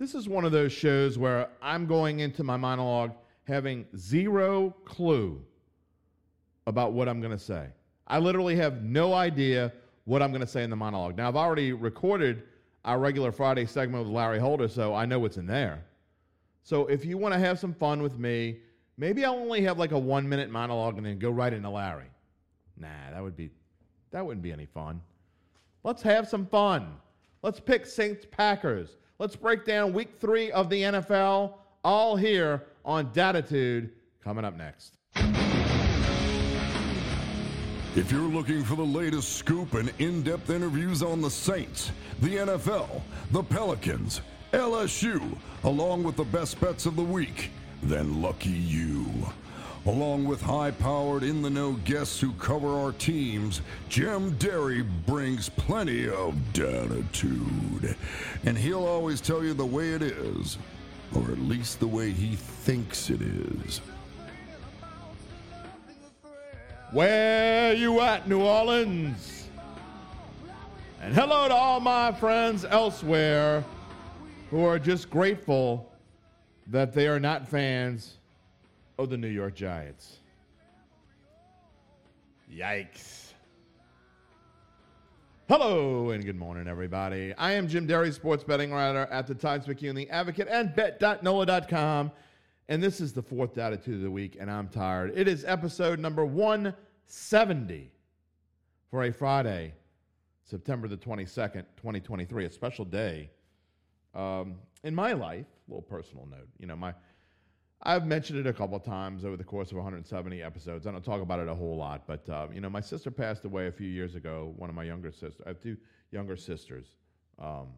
This is one of those shows where I'm going into my monologue having zero clue about what I'm going to say. I literally have no idea what I'm going to say in the monologue. Now, I've already recorded our regular Friday segment with Larry Holder, so I know what's in there. So if you want to have some fun with me, maybe I'll only have like a one minute monologue and then go right into Larry. Nah, that would be that wouldn't be any fun. Let's have some fun. Let's pick Saints Packers. Let's break down week three of the NFL, all here on Datitude, coming up next. If you're looking for the latest scoop and in depth interviews on the Saints, the NFL, the Pelicans, LSU, along with the best bets of the week, then lucky you. Along with high powered, in the know guests who cover our teams, Jim Derry brings plenty of datitude. And he'll always tell you the way it is, or at least the way he thinks it is. Where you at, New Orleans? And hello to all my friends elsewhere who are just grateful that they are not fans of the New York Giants. Yikes. Hello and good morning, everybody. I am Jim Derry, sports betting writer at the Times the Advocate, and bet.nola.com. And this is the fourth attitude of the week, and I'm tired. It is episode number 170 for a Friday, September the 22nd, 2023, a special day um, in my life. A little personal note. You know, my I've mentioned it a couple times over the course of 170 episodes. I don't talk about it a whole lot, but uh, you know, my sister passed away a few years ago. One of my younger sisters. I have two younger sisters, um,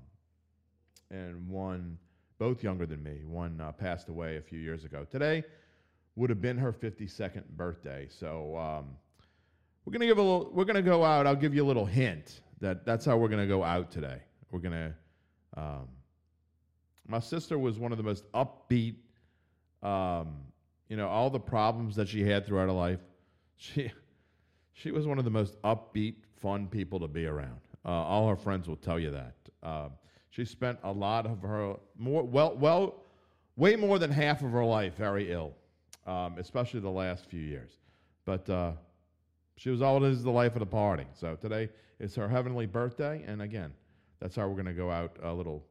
and one both younger than me. One uh, passed away a few years ago. Today would have been her 52nd birthday. So um, we're gonna give a little. We're gonna go out. I'll give you a little hint that that's how we're gonna go out today. We're gonna. Um, my sister was one of the most upbeat. Um, you know, all the problems that she had throughout her life. She she was one of the most upbeat, fun people to be around. Uh, all her friends will tell you that. Uh, she spent a lot of her more well well way more than half of her life very ill, um, especially the last few years. But uh, she was always the life of the party. So today is her heavenly birthday, and again, that's how we're going to go out a little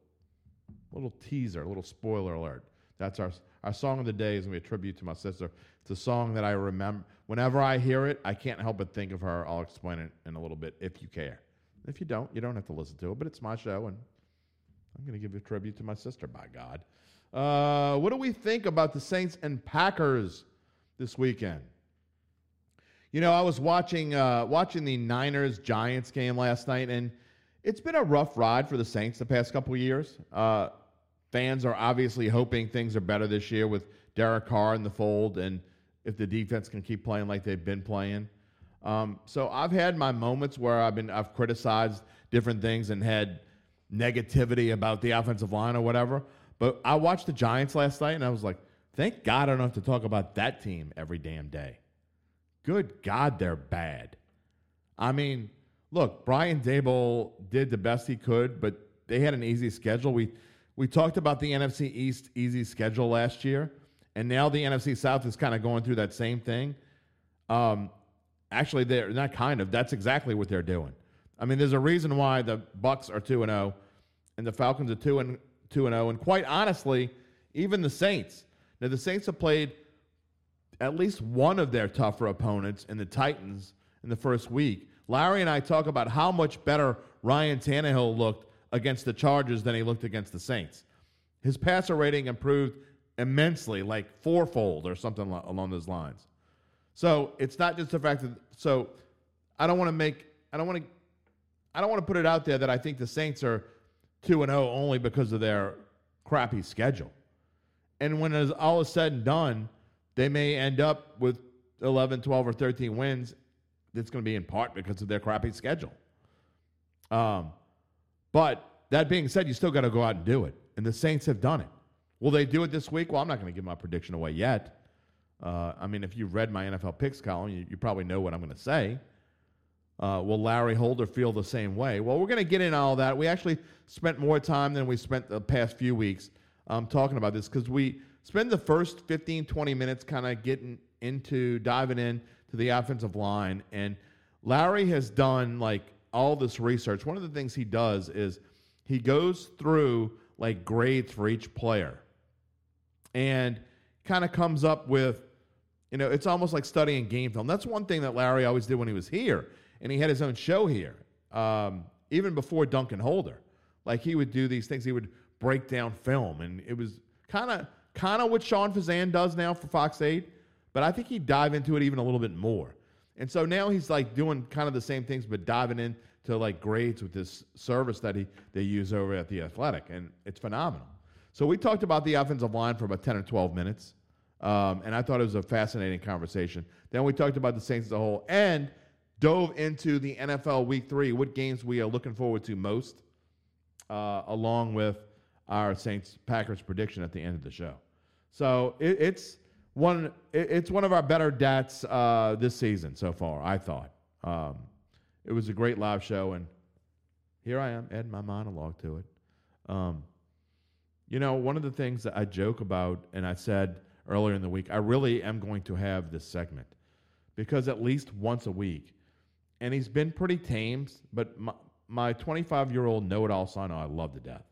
little teaser, a little spoiler alert. That's our our song of the day is going to be a tribute to my sister. It's a song that I remember. Whenever I hear it, I can't help but think of her. I'll explain it in a little bit if you care. If you don't, you don't have to listen to it, but it's my show, and I'm going to give a tribute to my sister, by God. Uh, what do we think about the Saints and Packers this weekend? You know, I was watching uh, watching the Niners Giants game last night, and it's been a rough ride for the Saints the past couple years. Uh, fans are obviously hoping things are better this year with Derek Carr in the fold, and if the defense can keep playing like they've been playing. Um, so I've had my moments where I've been I've criticized different things and had negativity about the offensive line or whatever. But I watched the Giants last night, and I was like, thank God I don't have to talk about that team every damn day. Good God, they're bad. I mean, look, Brian Daboll did the best he could, but they had an easy schedule. We we talked about the NFC East easy schedule last year, and now the NFC South is kind of going through that same thing. Um, actually, they're not kind of. That's exactly what they're doing. I mean, there's a reason why the Bucs are two and zero, and the Falcons are two and two and zero, and quite honestly, even the Saints. Now, the Saints have played at least one of their tougher opponents in the Titans in the first week. Larry and I talk about how much better Ryan Tannehill looked against the Chargers than he looked against the Saints. His passer rating improved immensely, like fourfold or something along those lines. So it's not just the fact that. So I don't want to make. I don't want to. I don't want to put it out there that I think the Saints are two and zero only because of their crappy schedule. And when it's all is said and done, they may end up with 11, 12, or 13 wins. That's going to be in part because of their crappy schedule. Um, but that being said, you still got to go out and do it. And the Saints have done it. Will they do it this week? Well, I'm not going to give my prediction away yet. Uh, I mean, if you've read my NFL picks column, you, you probably know what I'm going to say. Uh, will Larry Holder feel the same way? Well, we're going to get in all that. We actually spent more time than we spent the past few weeks um, talking about this because we spend the first 15, 20 minutes kind of getting into diving in to the offensive line. And Larry has done like all this research. One of the things he does is he goes through like grades for each player and kind of comes up with, you know, it's almost like studying game film. That's one thing that Larry always did when he was here, and he had his own show here, um, even before Duncan Holder. Like he would do these things. He would break down film, and it was kind of kind of what Sean Fazende does now for Fox 8, but I think he'd dive into it even a little bit more. And so now he's like doing kind of the same things, but diving into like grades with this service that he they use over at the Athletic, and it's phenomenal. So we talked about the offensive line for about 10 or 12 minutes, um, and I thought it was a fascinating conversation. Then we talked about the Saints as a whole and dove into the NFL Week Three, what games we are looking forward to most, uh, along with our Saints Packers prediction at the end of the show. So it, it's one it's one of our better dats uh, this season so far. I thought um, it was a great live show, and here I am adding my monologue to it. Um, you know, one of the things that I joke about, and I said earlier in the week, I really am going to have this segment because at least once a week, and he's been pretty tame, but my, my 25 year old know it all son, I love to death.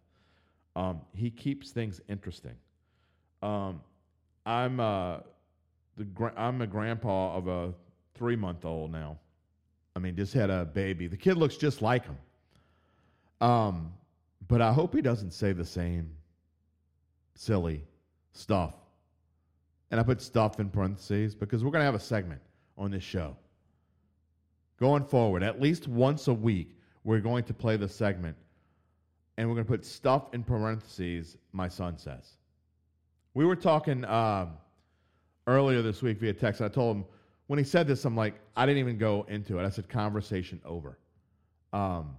Um, he keeps things interesting. Um, I'm uh, the gra- I'm a grandpa of a three month old now. I mean, just had a baby. The kid looks just like him. Um, but I hope he doesn't say the same silly stuff. And I put stuff in parentheses because we're going to have a segment on this show. Going forward, at least once a week, we're going to play the segment and we're going to put stuff in parentheses, my son says. We were talking um, earlier this week via text. I told him when he said this, I'm like, I didn't even go into it. I said, conversation over. Um,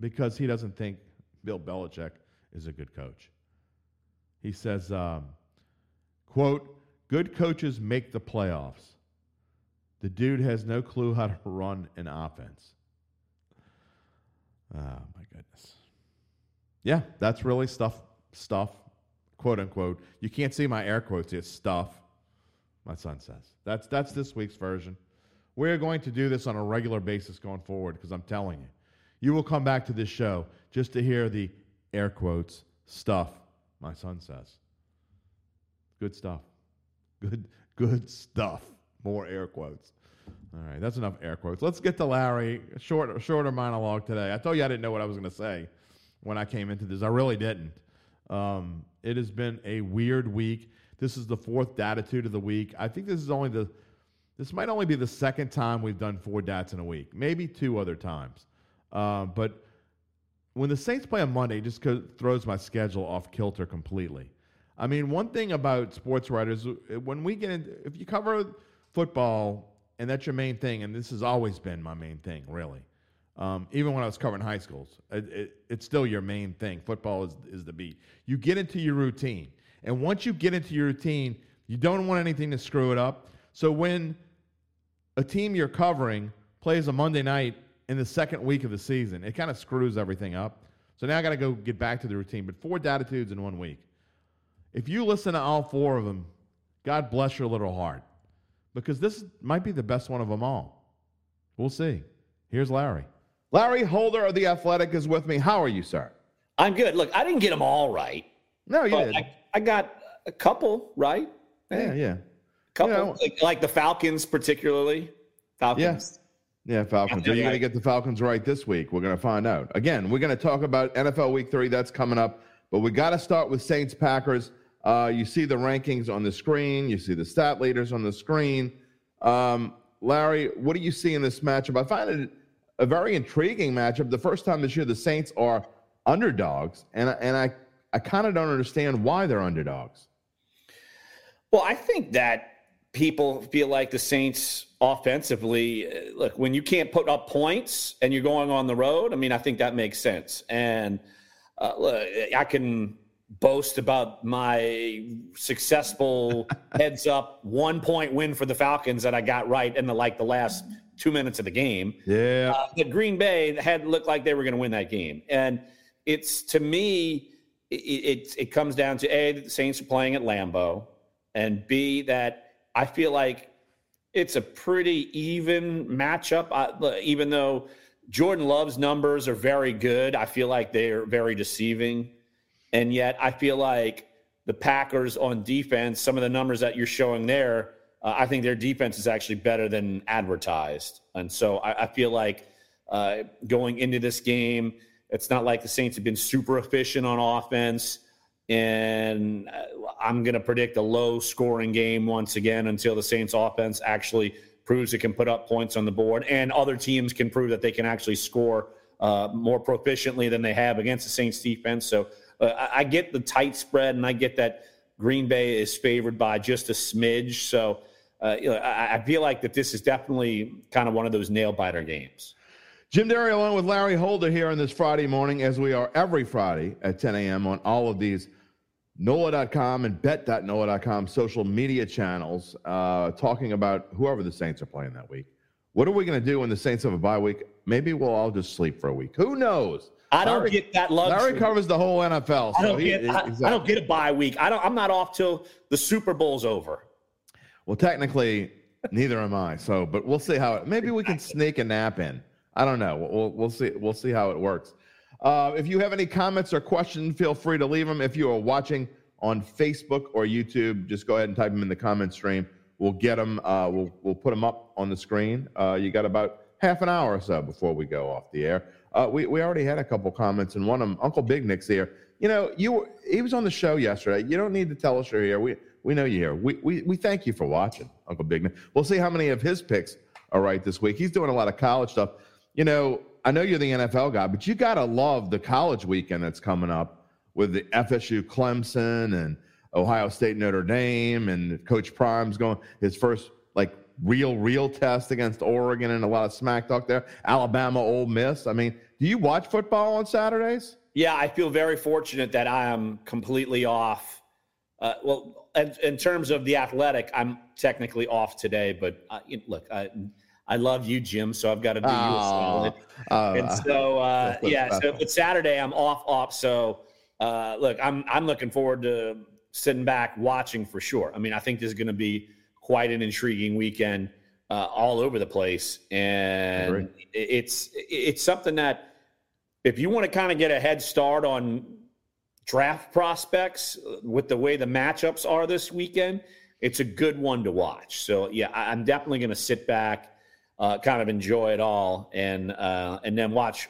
because he doesn't think Bill Belichick is a good coach. He says, um, quote, good coaches make the playoffs. The dude has no clue how to run an offense. Oh, my goodness. Yeah, that's really stuff, stuff, quote unquote. You can't see my air quotes, it's stuff, my son says. That's, that's this week's version. We're going to do this on a regular basis going forward because I'm telling you, you will come back to this show just to hear the air quotes stuff my son says. Good stuff. Good, good stuff. More air quotes. All right, that's enough air quotes. Let's get to Larry. Short, shorter monologue today. I told you I didn't know what I was going to say when I came into this. I really didn't. Um, it has been a weird week. This is the fourth datitude of the week. I think this is only the this might only be the second time we've done four dats in a week, maybe two other times. Uh, but when the Saints play on Monday, just throws my schedule off kilter completely. I mean, one thing about sports writers, uh, when we get into, if you cover football and that's your main thing, and this has always been my main thing, really. Um, even when I was covering high schools, it, it, it's still your main thing. Football is, is the beat. You get into your routine. And once you get into your routine, you don't want anything to screw it up. So when a team you're covering plays a Monday night in the second week of the season. It kind of screws everything up. So now I got to go get back to the routine. But four datitudes in one week. If you listen to all four of them, God bless your little heart. Because this might be the best one of them all. We'll see. Here's Larry. Larry Holder of The Athletic is with me. How are you, sir? I'm good. Look, I didn't get them all right. No, you did. I, I, got a couple right. Yeah, yeah. A couple, like, like, the Falcons, particularly. Falcons. Yeah. Yeah, Falcons. Are you going to get the Falcons right this week? We're going to find out. Again, we're going to talk about NFL Week Three. That's coming up, but we got to start with Saints Packers. Uh, you see the rankings on the screen. You see the stat leaders on the screen. Um, Larry, what do you see in this matchup? I find it a very intriguing matchup. The first time this year, the Saints are underdogs, and and I I kind of don't understand why they're underdogs. Well, I think that people feel like the Saints offensively, uh, look, when you can't put up points and you're going on the road, I mean, I think that makes sense. And uh, look, I can boast about my successful heads up one point win for the Falcons that I got right in the like the last two minutes of the game. Yeah. Uh, the Green Bay had looked like they were going to win that game. And it's to me, it, it, it comes down to A, the Saints are playing at Lambeau, and B, that I feel like it's a pretty even matchup. I, even though Jordan Love's numbers are very good, I feel like they're very deceiving. And yet, I feel like the Packers on defense, some of the numbers that you're showing there, uh, I think their defense is actually better than advertised. And so I, I feel like uh, going into this game, it's not like the Saints have been super efficient on offense. And uh, I'm going to predict a low scoring game once again until the Saints offense actually proves it can put up points on the board and other teams can prove that they can actually score uh, more proficiently than they have against the Saints defense. So uh, I, I get the tight spread and I get that Green Bay is favored by just a smidge. So uh, you know, I, I feel like that this is definitely kind of one of those nail biter games. Jim Derry along with Larry Holder here on this Friday morning, as we are every Friday at 10 a.m. on all of these NOLA.com and bet.NOLA.com social media channels, uh, talking about whoever the Saints are playing that week. What are we going to do when the Saints have a bye week? Maybe we'll all just sleep for a week. Who knows? I don't Larry, get that luxury. Larry covers the whole NFL. I don't, he, get, I, exactly. I don't get a bye week. I don't. I'm not off till the Super Bowl's over. Well, technically, neither am I. So, but we'll see how. It, maybe we can sneak a nap in. I don't know. We'll, we'll see. We'll see how it works. Uh, if you have any comments or questions, feel free to leave them. If you are watching on Facebook or YouTube, just go ahead and type them in the comment stream. We'll get them. Uh, we'll we'll put them up on the screen. Uh, you got about half an hour or so before we go off the air. Uh, we we already had a couple comments, and one of them, Uncle Big Nick's here. You know, you he was on the show yesterday. You don't need to tell us you're here. We we know you're here. We we we thank you for watching, Uncle Big Nick. We'll see how many of his picks are right this week. He's doing a lot of college stuff you know, I know you're the NFL guy, but you got to love the college weekend that's coming up with the FSU Clemson and Ohio State Notre Dame and Coach Prime's going his first like real real test against Oregon and a lot of smack talk there. Alabama Ole Miss. I mean, do you watch football on Saturdays? Yeah, I feel very fortunate that I am completely off. Uh, well, in, in, terms of the athletic, I'm technically off today, but uh, look, I, I love you, Jim. So I've got to do oh, you a solid. Uh, and so, uh, yeah. So, but Saturday I'm off, off. So, uh, look, I'm I'm looking forward to sitting back watching for sure. I mean, I think this is going to be quite an intriguing weekend uh, all over the place, and it's it's something that if you want to kind of get a head start on draft prospects with the way the matchups are this weekend, it's a good one to watch. So, yeah, I'm definitely going to sit back uh, kind of enjoy it all and uh, and then watch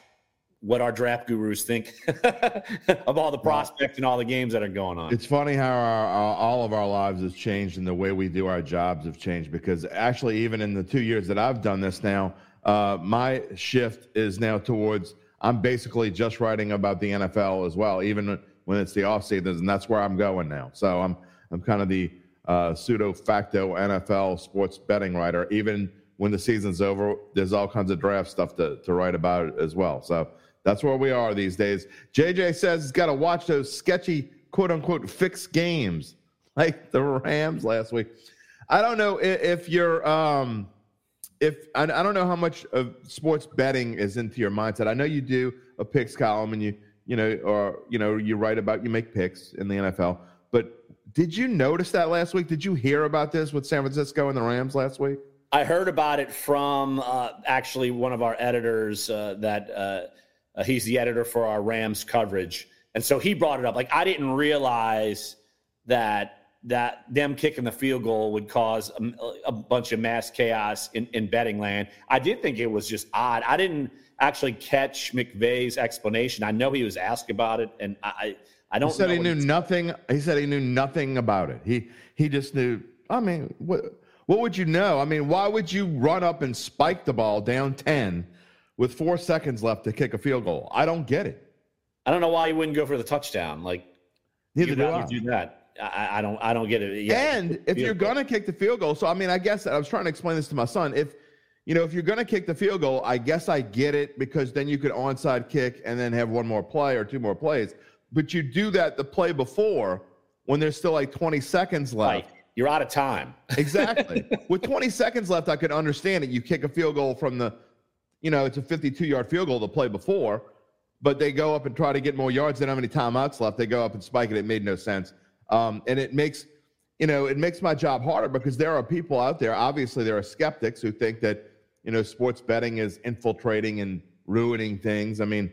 what our draft gurus think of all the prospects and all the games that are going on. It's funny how our, our, all of our lives has changed and the way we do our jobs have changed because actually, even in the two years that I've done this now, uh, my shift is now towards I'm basically just writing about the NFL as well, even when it's the off season, and that's where I'm going now. So I'm I'm kind of the uh, pseudo facto NFL sports betting writer, even when the season's over, there's all kinds of draft stuff to, to write about as well. So that's where we are these days. JJ says he's got to watch those sketchy, quote unquote, fixed games like the Rams last week. I don't know if, if you're, um, if I, I don't know how much of sports betting is into your mindset. I know you do a picks column and you, you know, or, you know, you write about, you make picks in the NFL. But did you notice that last week? Did you hear about this with San Francisco and the Rams last week? I heard about it from uh, actually one of our editors uh, that uh, he's the editor for our Rams coverage. And so he brought it up. Like, I didn't realize that that them kicking the field goal would cause a, a bunch of mass chaos in, in betting land. I did think it was just odd. I didn't actually catch McVay's explanation. I know he was asked about it, and I I don't. He said he knew nothing. He said he knew nothing about it. He he just knew. I mean, what what would you know? I mean, why would you run up and spike the ball down 10 with four seconds left to kick a field goal? I don't get it. I don't know why you wouldn't go for the touchdown. Like, neither do I. Do that. I, I, don't. I don't get it. Yeah, and if you're gonna kick the field goal, so I mean, I guess I was trying to explain this to my son. If you know, if you're gonna kick the field goal, I guess I get it because then you could onside kick and then have one more play or two more plays. But you do that the play before when there's still like 20 seconds left. Right you're out of time. exactly. With 20 seconds left, I could understand it. You kick a field goal from the, you know, it's a 52 yard field goal the play before. but they go up and try to get more yards. They don't have any timeouts left. They go up and spike it. It made no sense. Um, and it makes, you know, it makes my job harder because there are people out there. Obviously, there are skeptics who think that, you know, sports betting is infiltrating and ruining things. I mean,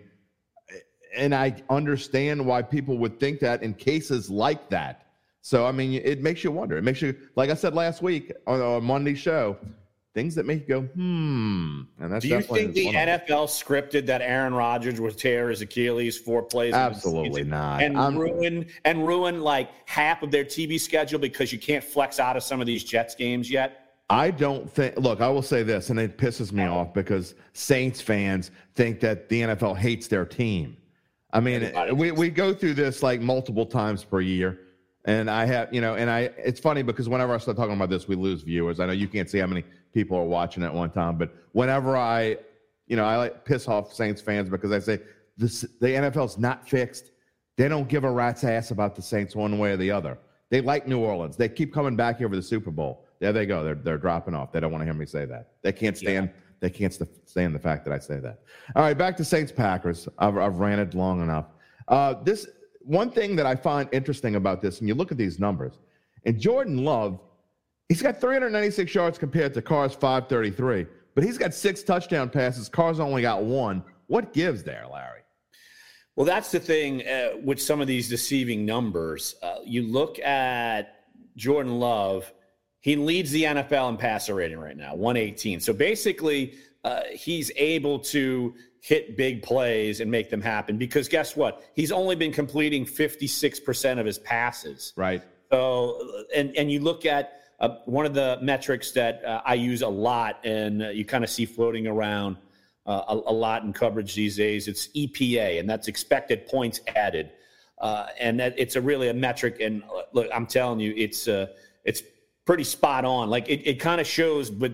and I understand why people would think that in cases like that. So, I mean, it makes you wonder. It makes you, like I said last week on, on Monday show, things that make you go, hmm. And that's Do you think the NFL scripted that Aaron Rodgers would tear his Achilles four plays? Absolutely not. And I'm, ruin and ruin like half of their TV schedule because you can't flex out of some of these Jets games yet. I don't think. Look, I will say this, and it pisses me off because Saints fans think that the NFL hates their team. I mean, we, we go through this like multiple times per year. And I have, you know, and I, it's funny because whenever I start talking about this, we lose viewers. I know you can't see how many people are watching at one time, but whenever I, you know, I like piss off Saints fans because I say this, the NFL's not fixed. They don't give a rat's ass about the Saints one way or the other. They like New Orleans. They keep coming back here for the Super Bowl. There they go. They're, they're dropping off. They don't want to hear me say that. They can't stand. Yeah. They can't stand the fact that I say that. All right, back to Saints Packers. I've, I've ranted long enough. Uh, this one thing that I find interesting about this, and you look at these numbers, and Jordan Love, he's got 396 yards compared to Carr's 533, but he's got six touchdown passes. Carr's only got one. What gives there, Larry? Well, that's the thing uh, with some of these deceiving numbers. Uh, you look at Jordan Love, he leads the NFL in passer rating right now, 118. So basically, uh, he's able to hit big plays and make them happen because guess what? He's only been completing 56% of his passes. Right. So, and, and you look at uh, one of the metrics that uh, I use a lot and uh, you kind of see floating around uh, a, a, lot in coverage these days. It's EPA, and that's expected points added. Uh, and that, it's a really a metric. And look, I'm telling you, it's it's pretty spot on. Like it, it kind of shows, but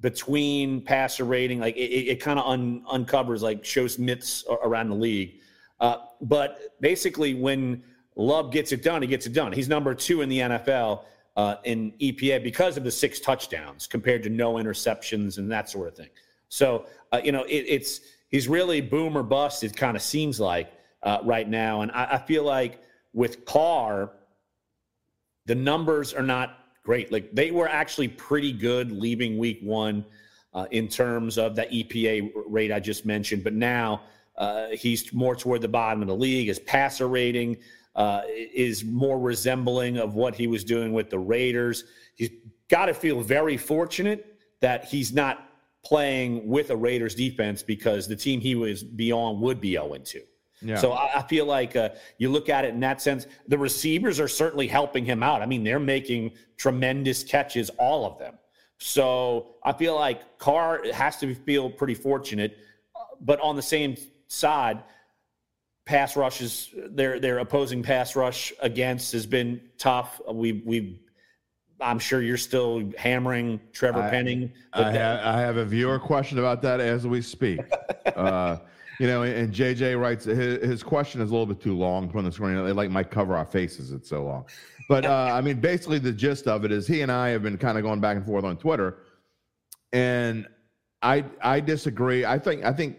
between passer rating. Like it, it kind of un, uncovers, like shows myths around the league. Uh, but basically, when Love gets it done, he gets it done. He's number two in the NFL uh, in EPA because of the six touchdowns compared to no interceptions and that sort of thing. So, uh, you know, it, it's he's really boom or bust, it kind of seems like uh, right now. And I, I feel like with Carr, the numbers are not great. Like they were actually pretty good leaving week one uh, in terms of that EPA rate I just mentioned. But now uh, he's more toward the bottom of the league. His passer rating uh, is more resembling of what he was doing with the Raiders. He's got to feel very fortunate that he's not playing with a Raiders defense because the team he was beyond would be 0 2. Yeah. So I, I feel like uh, you look at it in that sense. The receivers are certainly helping him out. I mean, they're making tremendous catches, all of them. So I feel like Carr has to feel pretty fortunate. But on the same side, pass rushes, their their opposing pass rush against has been tough. We we I'm sure you're still hammering Trevor I, Penning. I, have, I have a viewer question about that as we speak. uh, you know, and JJ writes his, question is a little bit too long from the screen. They like might cover our faces. It's so long. But uh, I mean, basically, the gist of it is he and I have been kind of going back and forth on Twitter, and I I disagree. I think I think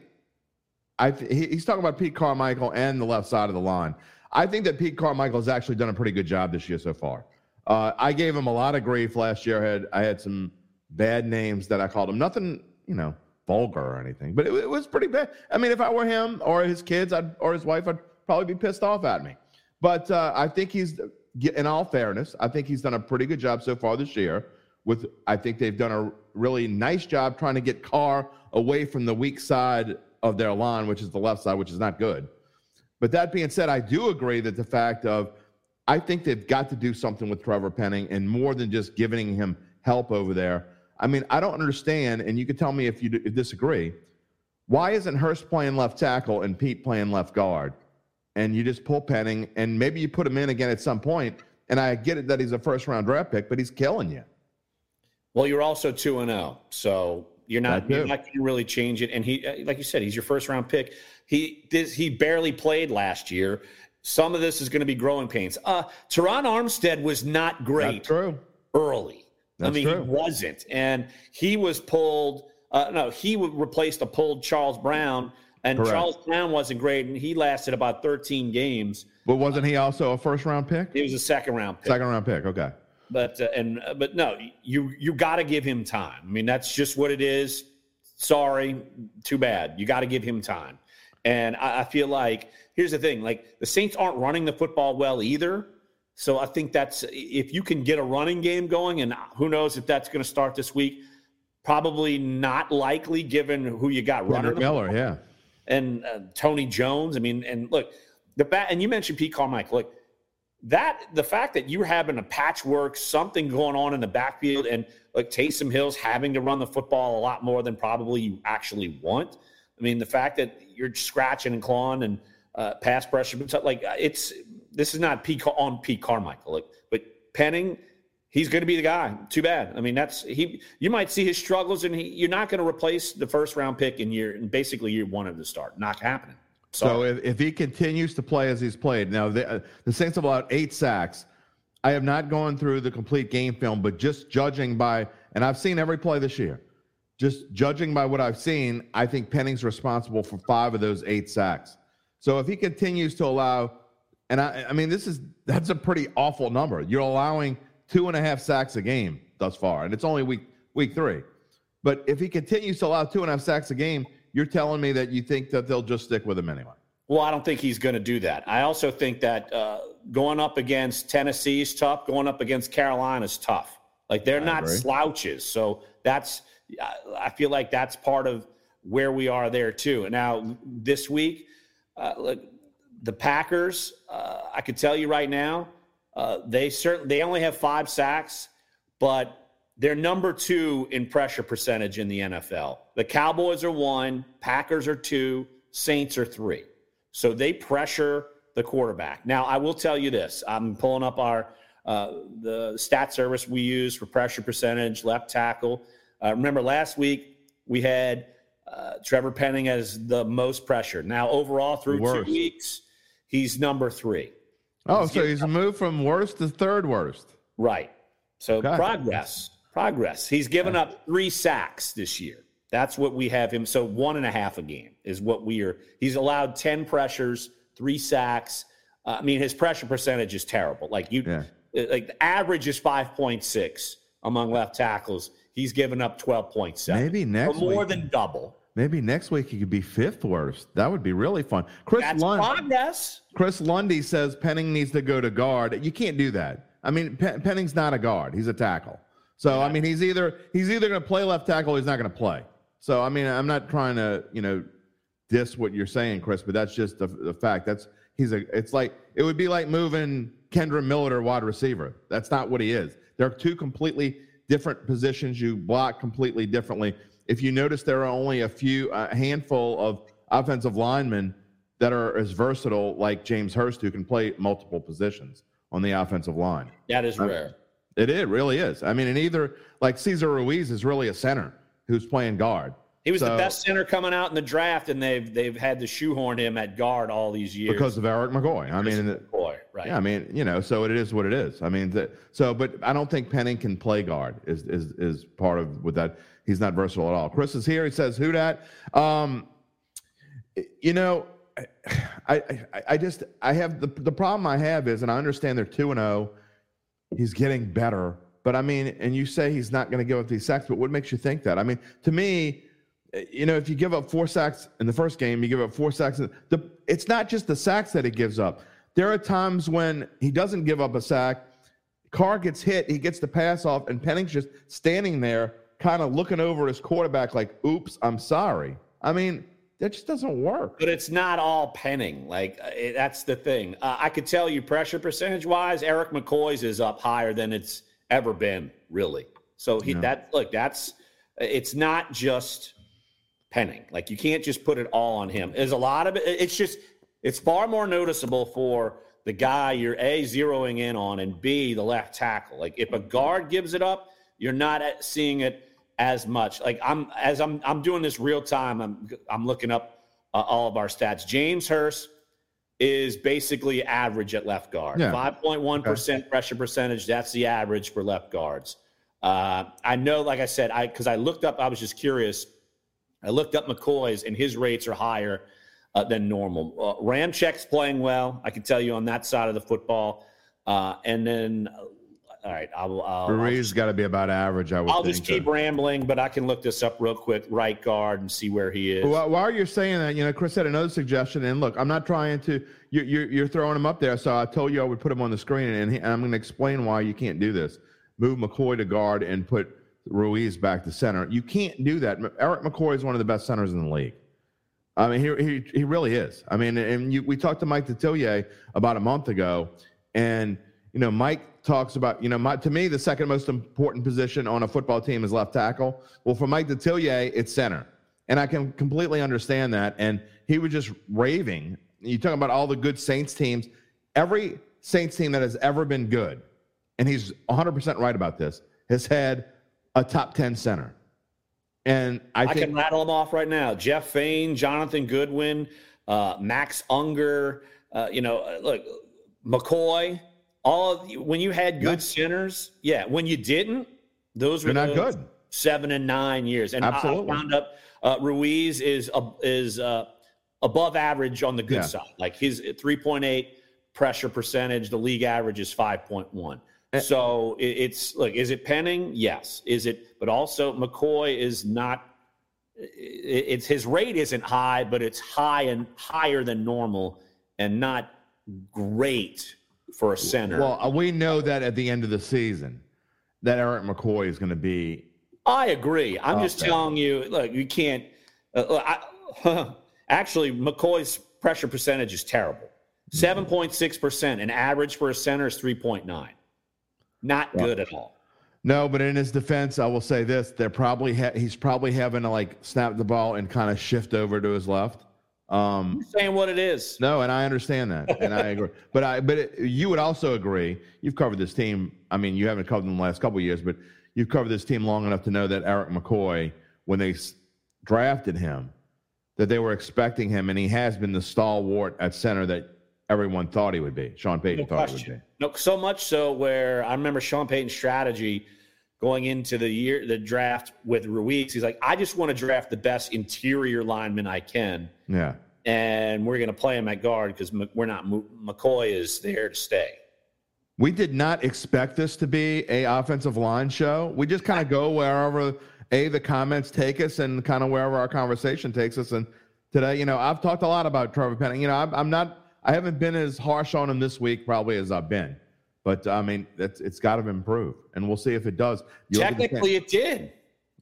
I th- he's talking about Pete Carmichael and the left side of the line. I think that Pete Carmichael has actually done a pretty good job this year so far. Uh, I gave him a lot of grief last year. I had I had some bad names that I called him. Nothing, you know vulgar or anything, but it, it, was pretty bad. I mean, if I were him or his kids I'd, or his wife, I'd probably be pissed off at me. But uh, I think he's, in all fairness, I think he's done a pretty good job so far this year. With I think they've done a really nice job trying to get Carr away from the weak side of their line, which is the left side, which is not good. But that being said, I do agree that the fact of I think they've got to do something with Trevor Penning and more than just giving him help over there. I mean, I don't understand, and you can tell me if you disagree. Why isn't Hurst playing left tackle and Pete playing left guard? And you just pull Penning, and maybe you put him in again at some point. And I get it that he's a first round draft pick, but he's killing you. Well, you're also two and zero, oh, so you're not you're not going to really change it. And he, uh, like you said, he's your first round pick. He this, he barely played last year. Some of this is going to be growing pains. Uh, Terron Armstead was not great. That's true. Early. That's I mean, true. he wasn't, and he was pulled. Uh, no, he replaced a pulled Charles Brown And Correct. Charles Brown wasn't great, and he lasted about 13 games. But wasn't he also a first round pick? He was a second round pick. Second round pick. Okay. But uh, and uh, but no, you you got to give him time. I mean, that's just what it is. Sorry, too bad. You got to give him time. And I, I feel like here's the thing: like the Saints aren't running the football well either. So I think that's if you can get a running game going, and who knows if that's going to start this week. Probably not likely, given who you got the Miller. Yeah. and uh, Tony Jones. I mean, and look, the bat, and you mentioned Pete Carmichael. Look, that the fact that you're having a patchwork, something going on in the backfield, and like Taysom Hill's having to run the football a lot more than probably you actually want. I mean, the fact that you're scratching and clawing and uh, pass pressure, but like it's this is not Pete on Pete Carmichael. Like, but Penning, he's going to be the guy. Too bad. I mean, that's he. You might see his struggles, and he, you're not going to replace the first round pick in year, in basically year one of the start. Not happening. So if, if he continues to play as he's played now, the, uh, the Saints have allowed eight sacks. I have not gone through the complete game film, but just judging by, and I've seen every play this year. Just judging by what I've seen, I think Penning's responsible for five of those eight sacks. So if he continues to allow, and I, I mean, this is that's a pretty awful number. You're allowing two and a half sacks a game thus far, and it's only week week three. But if he continues to allow two and a half sacks a game, you're telling me that you think that they'll just stick with him anyway. Well, I don't think he's going to do that. I also think that uh, going up against Tennessee is tough. Going up against Carolina is tough. Like they're I not agree. slouches. So that's I- I feel like that's part of where we are there too. And now this week, uh, look, the Packers. Uh, I could tell you right now, uh, they certainly they only have five sacks, but they're number two in pressure percentage in the NFL. The Cowboys are one, Packers are two, Saints are three. So they pressure the quarterback. Now, I will tell you this: I'm pulling up our uh, the stat service we use for pressure percentage, left tackle. Uh, remember last week we had uh, Trevor Penning as the most pressure. Now, overall through Worst. two weeks, he's number three. Oh, so he's moved from worst to third worst. Right. So Okay. progress, progress. He's given up three sacks this year. That's what we have him. So one and a half a game is what we are. He's allowed ten pressures, three sacks. Uh, I mean, his pressure percentage is terrible. Like you, Yeah. uh, like the average is five point six among left tackles. He's given up twelve point seven. Maybe next more week- than double. Maybe next week he could be fifth worst. That would be really fun. Chris That's Lund, progress. Chris Lundy says Penning needs to go to guard. You can't do that. I mean, Pen- Penning's not a guard; he's a tackle. So I mean, he's either he's either going to play left tackle, or he's not going to play. So I mean, I'm not trying to you know diss what you're saying, Chris, but that's just the, the fact. That's he's a. It's like it would be like moving Kendre Miller to wide receiver. That's not what he is. They're two completely different positions. You block completely differently. If you notice, there are only a few, a handful of offensive linemen that are as versatile like James Hurst, who can play multiple positions on the offensive line. That is uh, rare. It is, really is. I mean, and either like Cesar Ruiz is really a center who's playing guard. He was the best center coming out in the draft, and they've they've had to shoehorn him at guard all these years. because of Erik McCoy. I mean, boy, right? yeah, I mean, you know, so it is what it is. I mean, that, so, but I don't think Penning can play guard is is is part of with that. He's not versatile at all. Chris is here. He says, "Who dat?" Um, you know, I, I I just I have the the problem I have is, and I understand they're two and zero. He's getting better, but I mean, and you say he's not going to give up these sacks, but what makes you think that? I mean, to me, you know, if you give up four sacks in the first game, you give up four sacks. The it's not just the sacks that he gives up. There are times when he doesn't give up a sack. Carr gets hit, he gets the pass off, and Penning's just standing there, kind of looking over his quarterback, like, "Oops, I'm sorry." I mean, that just doesn't work. But it's not all penning. Like uh, it, that's the thing. Uh, I could tell you pressure percentage wise, Erik McCoy's is up higher than it's ever been, really. So he that look that's it's not just penning. Like you can't just put it all on him. There's a lot of it. It's just it's far more noticeable for the guy you're a zeroing in on and b the left tackle. Like if a guard gives it up, you're not seeing it as much. Like I'm as I'm I'm doing this real time. I'm I'm looking up uh, all of our stats. James Hurst is basically average at left guard. Yeah. 5.1% pressure percentage. That's the average for left guards. Uh, I know, like I said, I because I looked up, I was just curious. I looked up McCoy's, and his rates are higher uh, than normal. Uh, Ramczyk's playing well. I can tell you on that side of the football. Uh, and then, uh, all right, I'll. I'll Ruiz got to be about average. I would. I'll think, just keep so. rambling, but I can look this up real quick. Right guard and see where he is. Well, while you're saying that, you know, Chris had another suggestion, and look, I'm not trying to. You, you're, you're throwing him up there, so I told you I would put him on the screen, and, he, and I'm going to explain why you can't do this. Move McCoy to guard and put Ruiz back to center. You can't do that. Erik McCoy is one of the best centers in the league. I mean, he he, he really is. I mean, and you, we talked to Mike Detillier about a month ago, and you know, Mike talks about you know, my, to me, the second most important position on a football team is left tackle. Well, for Mike Detillier, it's center, and I can completely understand that. And he was just raving. You talk about all the good Saints teams. Every Saints team that has ever been good, and he's 100% right about this, has had a top 10 center. And I, I can rattle them off right now: Jeff Faine, Jonathan Goodwin, uh, Max Unger. Uh, you know, uh, look, McCoy. All of when you had good centers, yeah. When you didn't, those were not good. Seven and nine years, and Absolutely. I found up uh, Ruiz is uh, is uh, above average on the good Yeah. side. Like his three point eight pressure percentage, the league average is five point one. Eh. So it, it's look, is it Penning? Yes. Is it? But also McCoy is not it- it's his rate isn't high, but it's high and higher than normal, and not great for a center. well, uh, we know that at the end of the season, that Erik McCoy is going to be I agree. I'm just Okay. telling you, look, you can't. Uh, I, actually, McCoy's pressure percentage is terrible. Seven point six percent, and average for a center is three point nine. Not good at all. No, but in his defense, I will say this: they're probably ha- he's probably having to like snap the ball and kind of shift over to his left. Um, Saying what it is. no, and I understand that, and I agree. But I, but it, you would also agree. You've covered this team. I mean, you haven't covered them the last couple of years, but you've covered this team long enough to know that Erik McCoy, when they drafted him, that they were expecting him, and he has been the stalwart at center that everyone thought he would be. Sean Payton No thought he would be. No, so much so where I remember Sean Payton's strategy going into the year, the draft with Ruiz. He's like, I just want to draft the best interior lineman I can, Yeah. and we're going to play him at guard because we're not. McCoy is there to stay. We did not expect this to be a offensive line show. We just kind of go wherever a the comments take us and kind of wherever our conversation takes us. And today, you know, I've talked a lot about Trevor Penning. You know, I'm, I'm not, I haven't been as harsh on him this week probably as I've been, but I mean, it's it's got to improve, and we'll see if it does. You look at the- Technically, it did.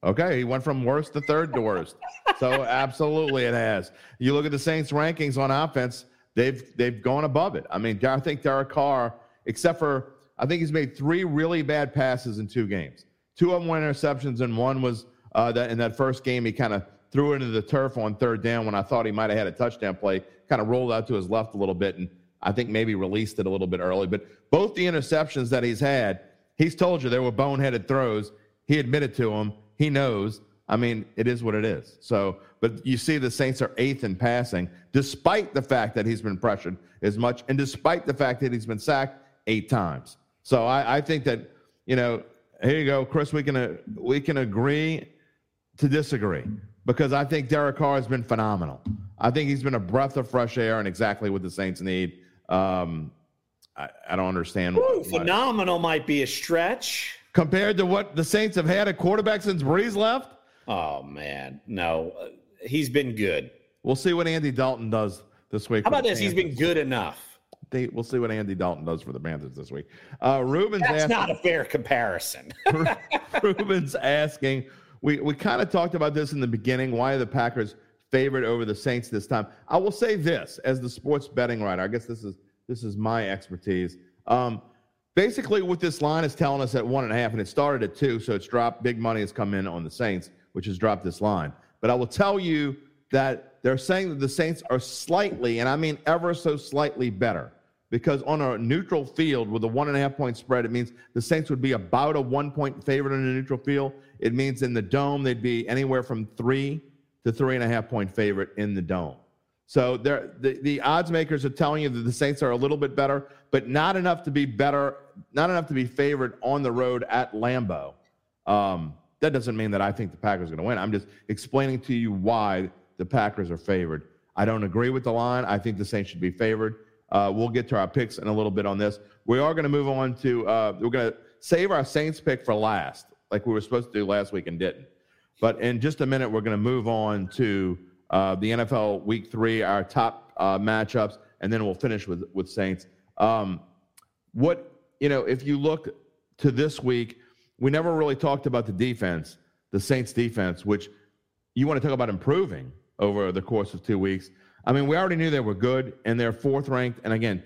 Okay, he went from worst to third to worst. so absolutely, it has. You look at the Saints' rankings on offense; they've they've gone above it. I mean, I think Derek Carr, except for I think he's made three really bad passes in two games. Two of them were interceptions, and one was uh, that in that first game he kind of threw it into the turf on third down when I thought he might have had a touchdown play. Kind of rolled out to his left a little bit, and I think maybe released it a little bit early. But both the interceptions that he's had, he's told you there were boneheaded throws. He admitted to them. He knows. I mean, it is what it is. So, but you see, the Saints are eighth in passing, despite the fact that he's been pressured as much, and despite the fact that he's been sacked eight times. So, I, I think that you know, here you go, Chris. We can uh, we can agree to disagree because I think Derek Carr has been phenomenal. I think he's been a breath of fresh air and exactly what the Saints need. Um, I, I don't understand. Ooh, phenomenal might be a stretch. compared to what the Saints have had at quarterback since Brees left. Oh man, no, uh, he's been good. We'll see what Andy Dalton does this week. How about this? He's been good enough. They, we'll see what Andy Dalton does for the Panthers this week. Uh, Ruben's That's asking, not a fair comparison. Ruben's asking. We we kind of talked about this in the beginning. Why are the Packers favored over the Saints this time? I will say this as the sports betting writer. I guess this is this is my expertise. Um, basically, what this line is telling us at one and a half, and it started at two, so it's dropped. Big money has come in on the Saints, which has dropped this line. But I will tell you that they're saying that the Saints are slightly, and I mean ever so slightly better. Because on a neutral field with a one and a half point spread, it means the Saints would be about a one point favorite on a neutral field. It means in the dome, they'd be anywhere from three to three and a half point favorite in the dome. So the, the odds makers are telling you that the Saints are a little bit better, but not enough to be better, not enough to be favored on the road at Lambeau. Um, That doesn't mean that I think the Packers are going to win. I'm just explaining to you why the Packers are favored. I don't agree with the line. I think the Saints should be favored. Uh, we'll get to our picks in a little bit on this. We are going to move on to, uh, we're going to save our Saints pick for last, like we were supposed to do last week and didn't. But in just a minute, we're going to move on to uh, the NFL Week Three, our top uh, matchups, and then we'll finish with with Saints. Um, what you know, if you look to this week, we never really talked about the defense, the Saints defense, which you want to talk about improving over the course of two weeks. I mean, we already knew they were good, and they're fourth ranked. And again,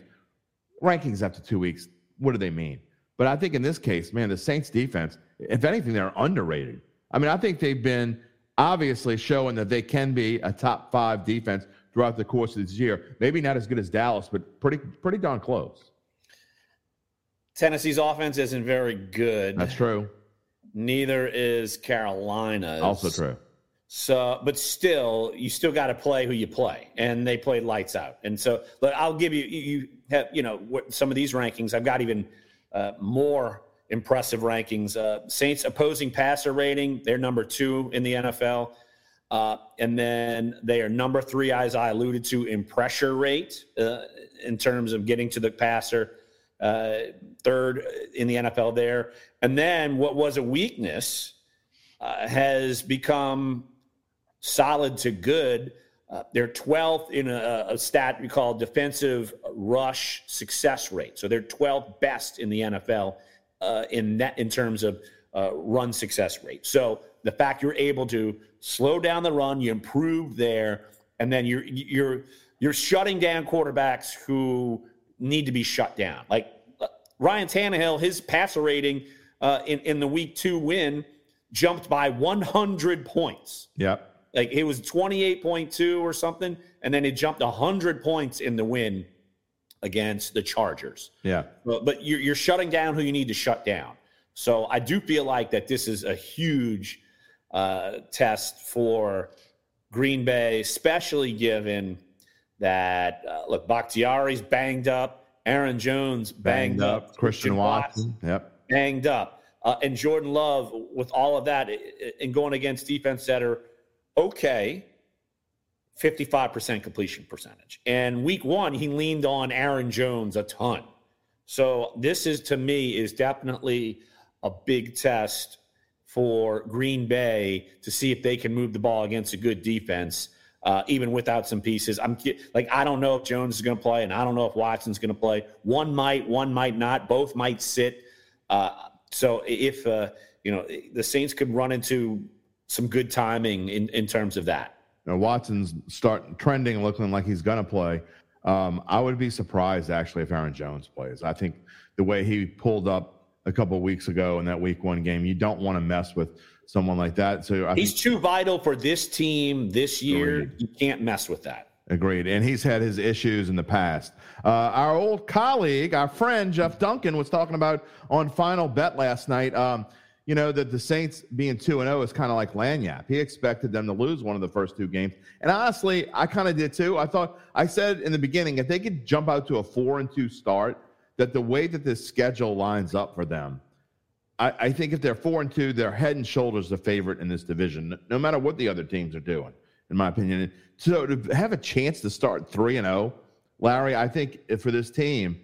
rankings after two weeks, what do they mean? But I think in this case, man, the Saints defense, if anything, they're underrated. I mean, I think they've been obviously showing that they can be a top five defense throughout the course of this year. Maybe not as good as Dallas, but pretty pretty darn close. Tennessee's offense isn't very good. That's true. Neither is Carolina's. Also true. So, but still, you still got to play who you play, and they played lights out. And so, but I'll give you, you have, you know, some of these rankings. I've got even uh, more impressive rankings. Uh, Saints opposing passer rating, they're number two in the NFL. Uh, and then they are number three, as I alluded to, in pressure rate uh, in terms of getting to the passer. Uh, third in the NFL there. And then what was a weakness uh, has become solid to good. Uh, they're 12th in a, a, stat we call defensive rush success rate. So they're 12th best in the NFL uh, in that in terms of uh, run success rate. So the fact you're able to slow down the run, you improve there, and then you're you're you're shutting down quarterbacks who need to be shut down. Like uh, Ryan Tannehill, his passer rating uh, in in the week two win jumped by 100 points. Yep. Like it was 28.2 or something, and then it jumped 100 points in the win against the Chargers. Yeah. But, but you're, you're shutting down who you need to shut down. So I do feel like that this is a huge uh, test for Green Bay, especially given that uh, look Bakhtiari's banged up, Aaron Jones banged, banged up, up, Christian Watson, yep, banged up, uh, and Jordan Love with all of that and going against defense that are okay, 55% completion percentage. And week one, he leaned on Aaron Jones a ton. So this is to me is definitely a big test for Green Bay to see if they can move the ball against a good defense, uh, even without some pieces. I'm like I don't know if Jones is going to play, and I don't know if Watson's going to play. One might, one might not. Both might sit. Uh, so if uh, you know the Saints could run into some good timing in, in terms of that. Now, Watson's start trending, looking like he's going to play. Um, I would be surprised actually if Aaron Jones plays. I think the way he pulled up a couple weeks ago in that Week One game, you don't want to mess with someone like that. So I he's too vital for this team this year. Agreed. You can't mess with that. Agreed. And he's had his issues in the past. Uh, our old colleague, our friend Jeff Duncan, was talking about on Final Bet last night. Um, you know, that the Saints being 2 and 0 is kind of like Lagniappe. He expected them to lose one of the first two games. And honestly, I kind of did too. I thought, I said in the beginning, if they could jump out to a 4 and 2 start, that the way that this schedule lines up for them, I, I think if they're 4 and 2, they're head and shoulders the favorite in this division, no matter what the other teams are doing, in my opinion. So to have a chance to start 3 and 0, Larry, I think for this team,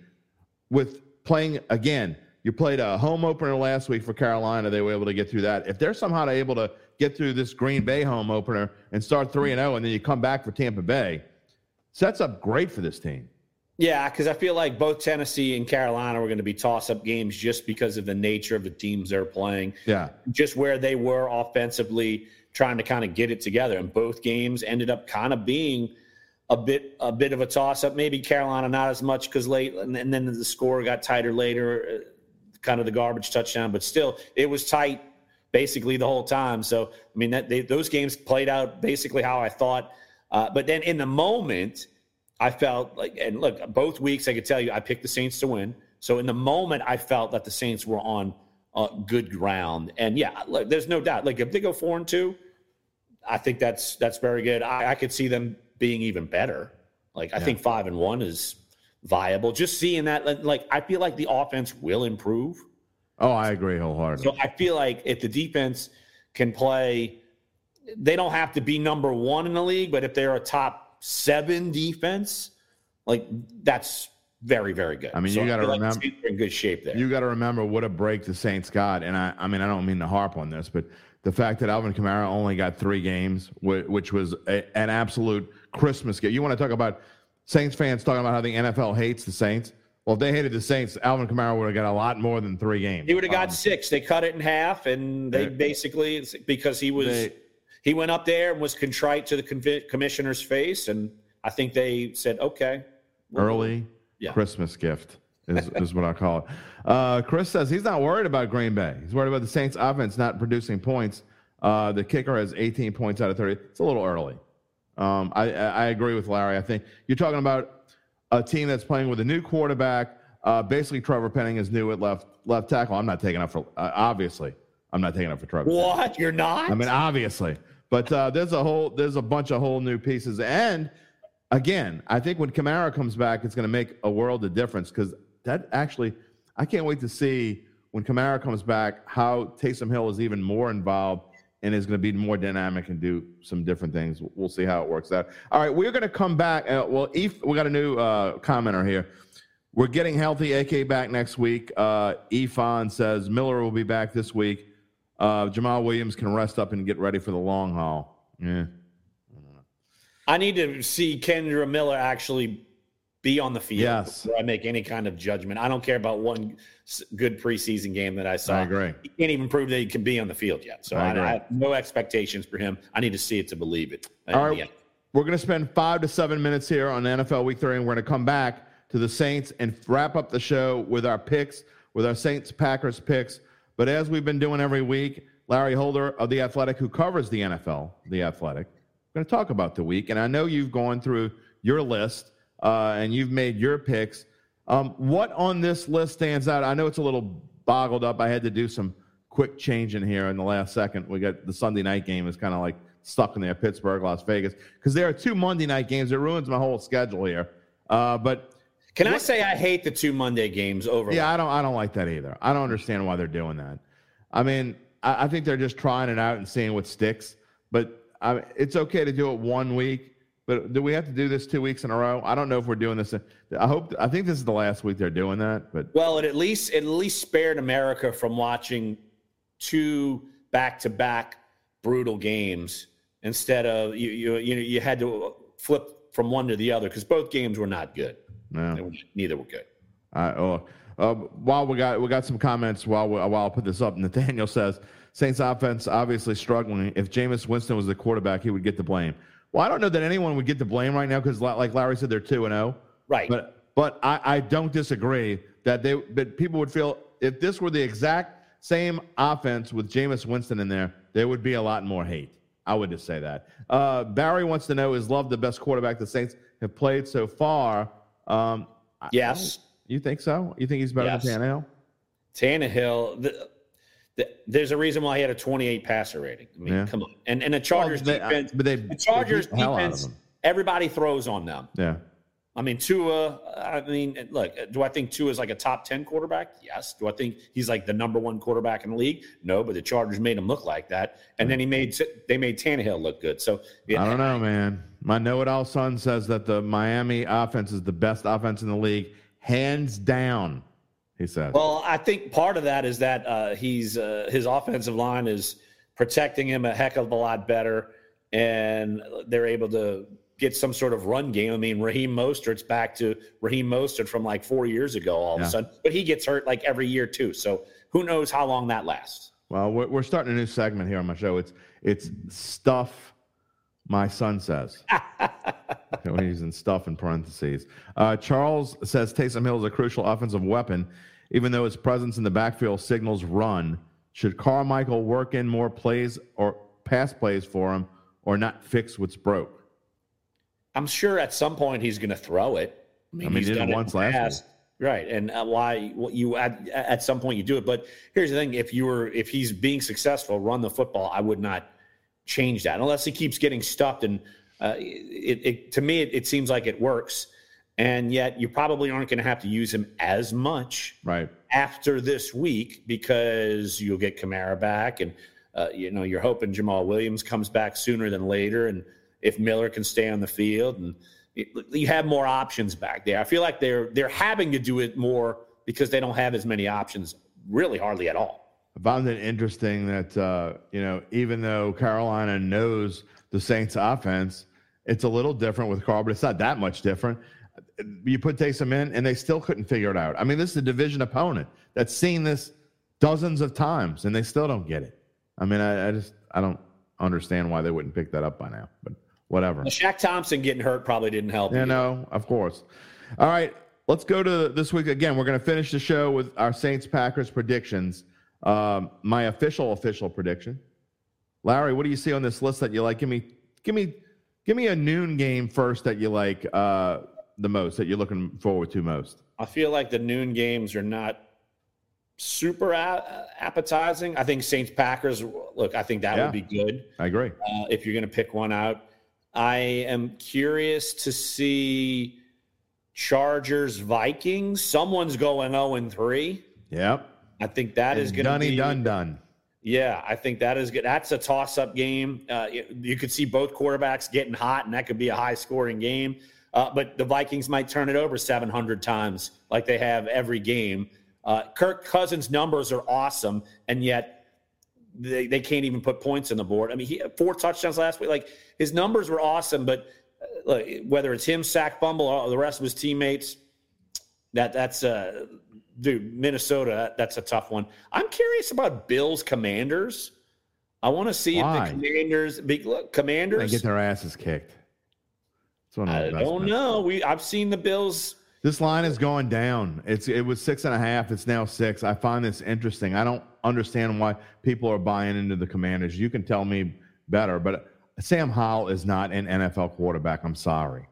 with playing again, you played a home opener last week for Carolina. They were able to get through that. If they're somehow able to get through this Green Bay home opener and start 3 and 0 and then you come back for Tampa Bay, sets up great for this team. Yeah, because I feel like both Tennessee and Carolina were going to be toss up games just because of the nature of the teams they're playing. Yeah. Just where they were offensively trying to kind of get it together. And both games ended up kind of being a bit a bit of a toss up. Maybe Carolina not as much because late and, and then the score got tighter later kind of the garbage touchdown, but still, it was tight basically the whole time. So, I mean, that, they, those games played out basically how I thought. Uh, but then in the moment, I felt like, and look, both weeks I could tell you I picked the Saints to win. So in the moment, I felt that the Saints were on uh, good ground. And yeah, look, there's no doubt. Like if they go four and two, I think that's that's very good. I, I could see them being even better. Like I yeah. think five and one is viable. Just seeing that, like, I feel like the offense will improve. Oh, I agree wholeheartedly. So I feel like if the defense can play. They don't have to be number one in the league, but if they're a top seven defense, like that's very, very good. I mean, you gotta feel like remember- are in good shape there. You got to remember what a break the Saints got, and I, I mean, I don't mean to harp on this, but the fact that Alvin Kamara only got three games, which was a, an absolute Christmas gift. You want to talk about Saints fans talking about how the NFL hates the Saints? Well, if they hated the Saints, Alvin Kamara would have got a lot more than three games. He would have got Um, six. They cut it in half, and they They- basically because he was they- he went up there and was contrite to the convi- commissioner's face, and I think they said, "Okay, we'll- early Yeah. Christmas gift is, is what I call it. Uh, Chris says he's not worried about Green Bay. He's worried about the Saints offense not producing points. Uh, the kicker has 18 points out of 30. It's a little early. Um, I, I agree with Larry. I think you're talking about a team that's playing with a new quarterback. Uh, basically, Trevor Penning is new at left left tackle. I'm not taking up for uh, obviously. I'm not taking up for Trevor. Penning. What? You're not? I mean, obviously, but uh, there's a whole there's a bunch of whole new pieces. And again, I think when Kamara comes back, it's going to make a world of difference because that actually, I can't wait to see when Kamara comes back how Taysom Hill is even more involved and is going to be more dynamic and do some different things. We'll see how it works out. All right, we're going to come back. Uh, well, Eve, we got a new uh, commenter here. We're getting healthy. AK back next week. Uh, Efon says Miller will be back this week. Uh, Jamaal Williams can rest up and get ready for the long haul. Yeah. I need to see Kendre Miller actually be on the field Yes. before I make any kind of judgment. I don't care about one good preseason game that I saw. I agree. He can't even prove that he can be on the field yet. So I I. I have no expectations for him. I need to see it to believe it. Uh, All In the right. We're going to spend five to seven minutes here on NFL Week 3, and we're going to come back to the Saints and wrap up the show with our picks, with our Saints Packers picks. But as we've been doing every week, Larry Holder of The Athletic, who covers the NFL, The Athletic, we're going to talk about the week. And I know you've gone through your list uh, and you've made your picks. Um, what on this list stands out? I know it's a little boggled up. I had to do some quick change in here in the last second. We got the Sunday night game is kind of like stuck in there, Pittsburgh, Las Vegas, because there are two Monday night games. It ruins my whole schedule here. Uh, but Can I say I hate the two Monday games over? yeah, I don't, I don't like that either. I don't understand why they're doing that. I mean, I, I think they're just trying it out and seeing what sticks. But I, it's okay to do it one week. But do we have to do this two weeks in a row? I don't know if we're doing this. I hope. I think this is the last week they're doing that. But Well, it at least it at least spared America from watching two back-to-back brutal games instead of you you you, know, you had to flip from one to the other because both games were not good. no. Were- neither were good. Uh, oh, uh, while we got we got some comments while we, while I put this up. Nathaniel says Saints offense obviously struggling. If Jameis Winston was the quarterback, he would get the blame. Well, I don't know that anyone would get the blame right now because, like Larry said, they're two and zero. Right. But but I, I don't disagree that they that people would feel if this were the exact same offense with Jameis Winston in there, there would be a lot more hate. I would just say that. Uh, Barry wants to know is Love the best quarterback the Saints have played so far? Um, yes. you think so? You think he's better Yes. than Tannehill? Tannehill, the, there's a reason why he had a 28 passer rating. I mean, Yeah. come on. And and the Chargers Well, they- uh, defense, but they- the Chargers beat the hell out of defense, everybody throws on them. Yeah. I mean, Tua. I mean, look. Do I think Tua is like a top ten quarterback? Yes. Do I think he's like the number one quarterback in the league? No. But the Chargers made him look like that, and then he made they made Tannehill look good. So yeah, I don't know, man. My know-it-all son says that the Miami offense is the best offense in the league, hands down. He says. Well, I think part of that is that uh, he's uh, his offensive line is protecting him a heck of a lot better, and they're able to get some sort of run game. I mean, Raheem Mostert's back to Raheem Mostert from like four years ago all of a sudden, but he gets hurt like every year too. So who knows how long that lasts? Well, we're, we're starting a new segment here on my show. It's it's stuff my son says. Okay, We're using stuff in parentheses. Uh, Charles says Taysom Hill is a crucial offensive weapon, even though his presence in the backfield signals run. Should Carmichael work in more plays or pass plays for him, or not fix what's broke? I'm sure at some point he's going to throw it. I mean, I mean, he's he did done it once in last past. right? And uh, why what you at at some point you do it. But here's the thing: if you were if he's being successful, run the football. I would not change that unless he keeps getting stuffed. And uh, it, it to me, it, it seems like it works. And yet, you probably aren't going to have to use him as much Right. after this week because you'll get Kamara back and Uh, you know, you're hoping Jamaal Williams comes back sooner than later, and if Miller can stay on the field, and you have more options back there. I feel like they're they're having to do it more because they don't have as many options, really, hardly at all. I found it interesting that uh, you know, even though Carolina knows the Saints' offense, it's a little different with Carr, but it's not that much different. You put Taysom in, and they still couldn't figure it out. I mean, this is a division opponent that's seen this dozens of times, and they still don't get it. I mean, I, I just I don't understand why they wouldn't pick that up by now, but whatever. Well, Shaq Thompson getting hurt probably didn't help. You know, of course. All right, let's go to this week again. We're going to finish the show with our Saints Packers predictions. Um, my official official prediction. Larry, what do you see on this list that you like? Give me, give me, give me a noon game first that you like uh, the most, that you're looking forward to most. I feel like the noon games are not super appetizing. I think Saints Packers. Look, I think that Yeah. would be good I agree. uh, if you're going to pick one out. I am curious to see Chargers Vikings. Someone's going zero and three. Yep. I think that is going to be done done. Yeah, I think that is good. That's a toss-up game. Uh, you, you could see both quarterbacks getting hot, and that could be a high-scoring game. Uh, but the Vikings might turn it over 700 times, like they have every game. Uh, Kirk Cousins' numbers are awesome, and yet they, they can't even put points on the board. I mean, he had four touchdowns last week. Like his numbers were awesome, but uh, look, whether it's him, Sack Bumble, or the rest of his teammates, that that's uh, dude, Minnesota. That's a tough one. I'm curious about Bills Commanders. I want to see Why? if the Commanders, big look, They Commanders. get their asses kicked. It's one I don't know. We I've seen the Bills. This line is going down. It's it was six and a half. It's now six. I find this interesting. I don't understand why people are buying into the Commanders. You can tell me better, but Sam Howell is not an NFL quarterback. I'm sorry.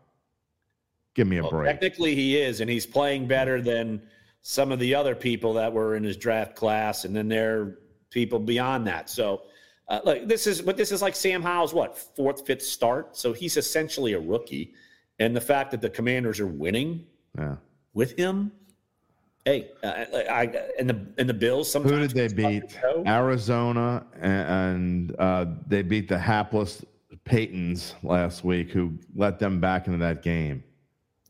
Give me a Well, break. technically, he is, and he's playing better than some of the other people that were in his draft class, and then there are people beyond that. So, uh, look, this is but this is like Sam Howell's what fourth, fifth start. So he's essentially a rookie, and the fact that the Commanders are winning Yeah. with him. Hey, uh, I, and the and the Bills. Sometimes who did they beat? Arizona, and, and uh, they beat the hapless Paytons last week, who let them back into that game.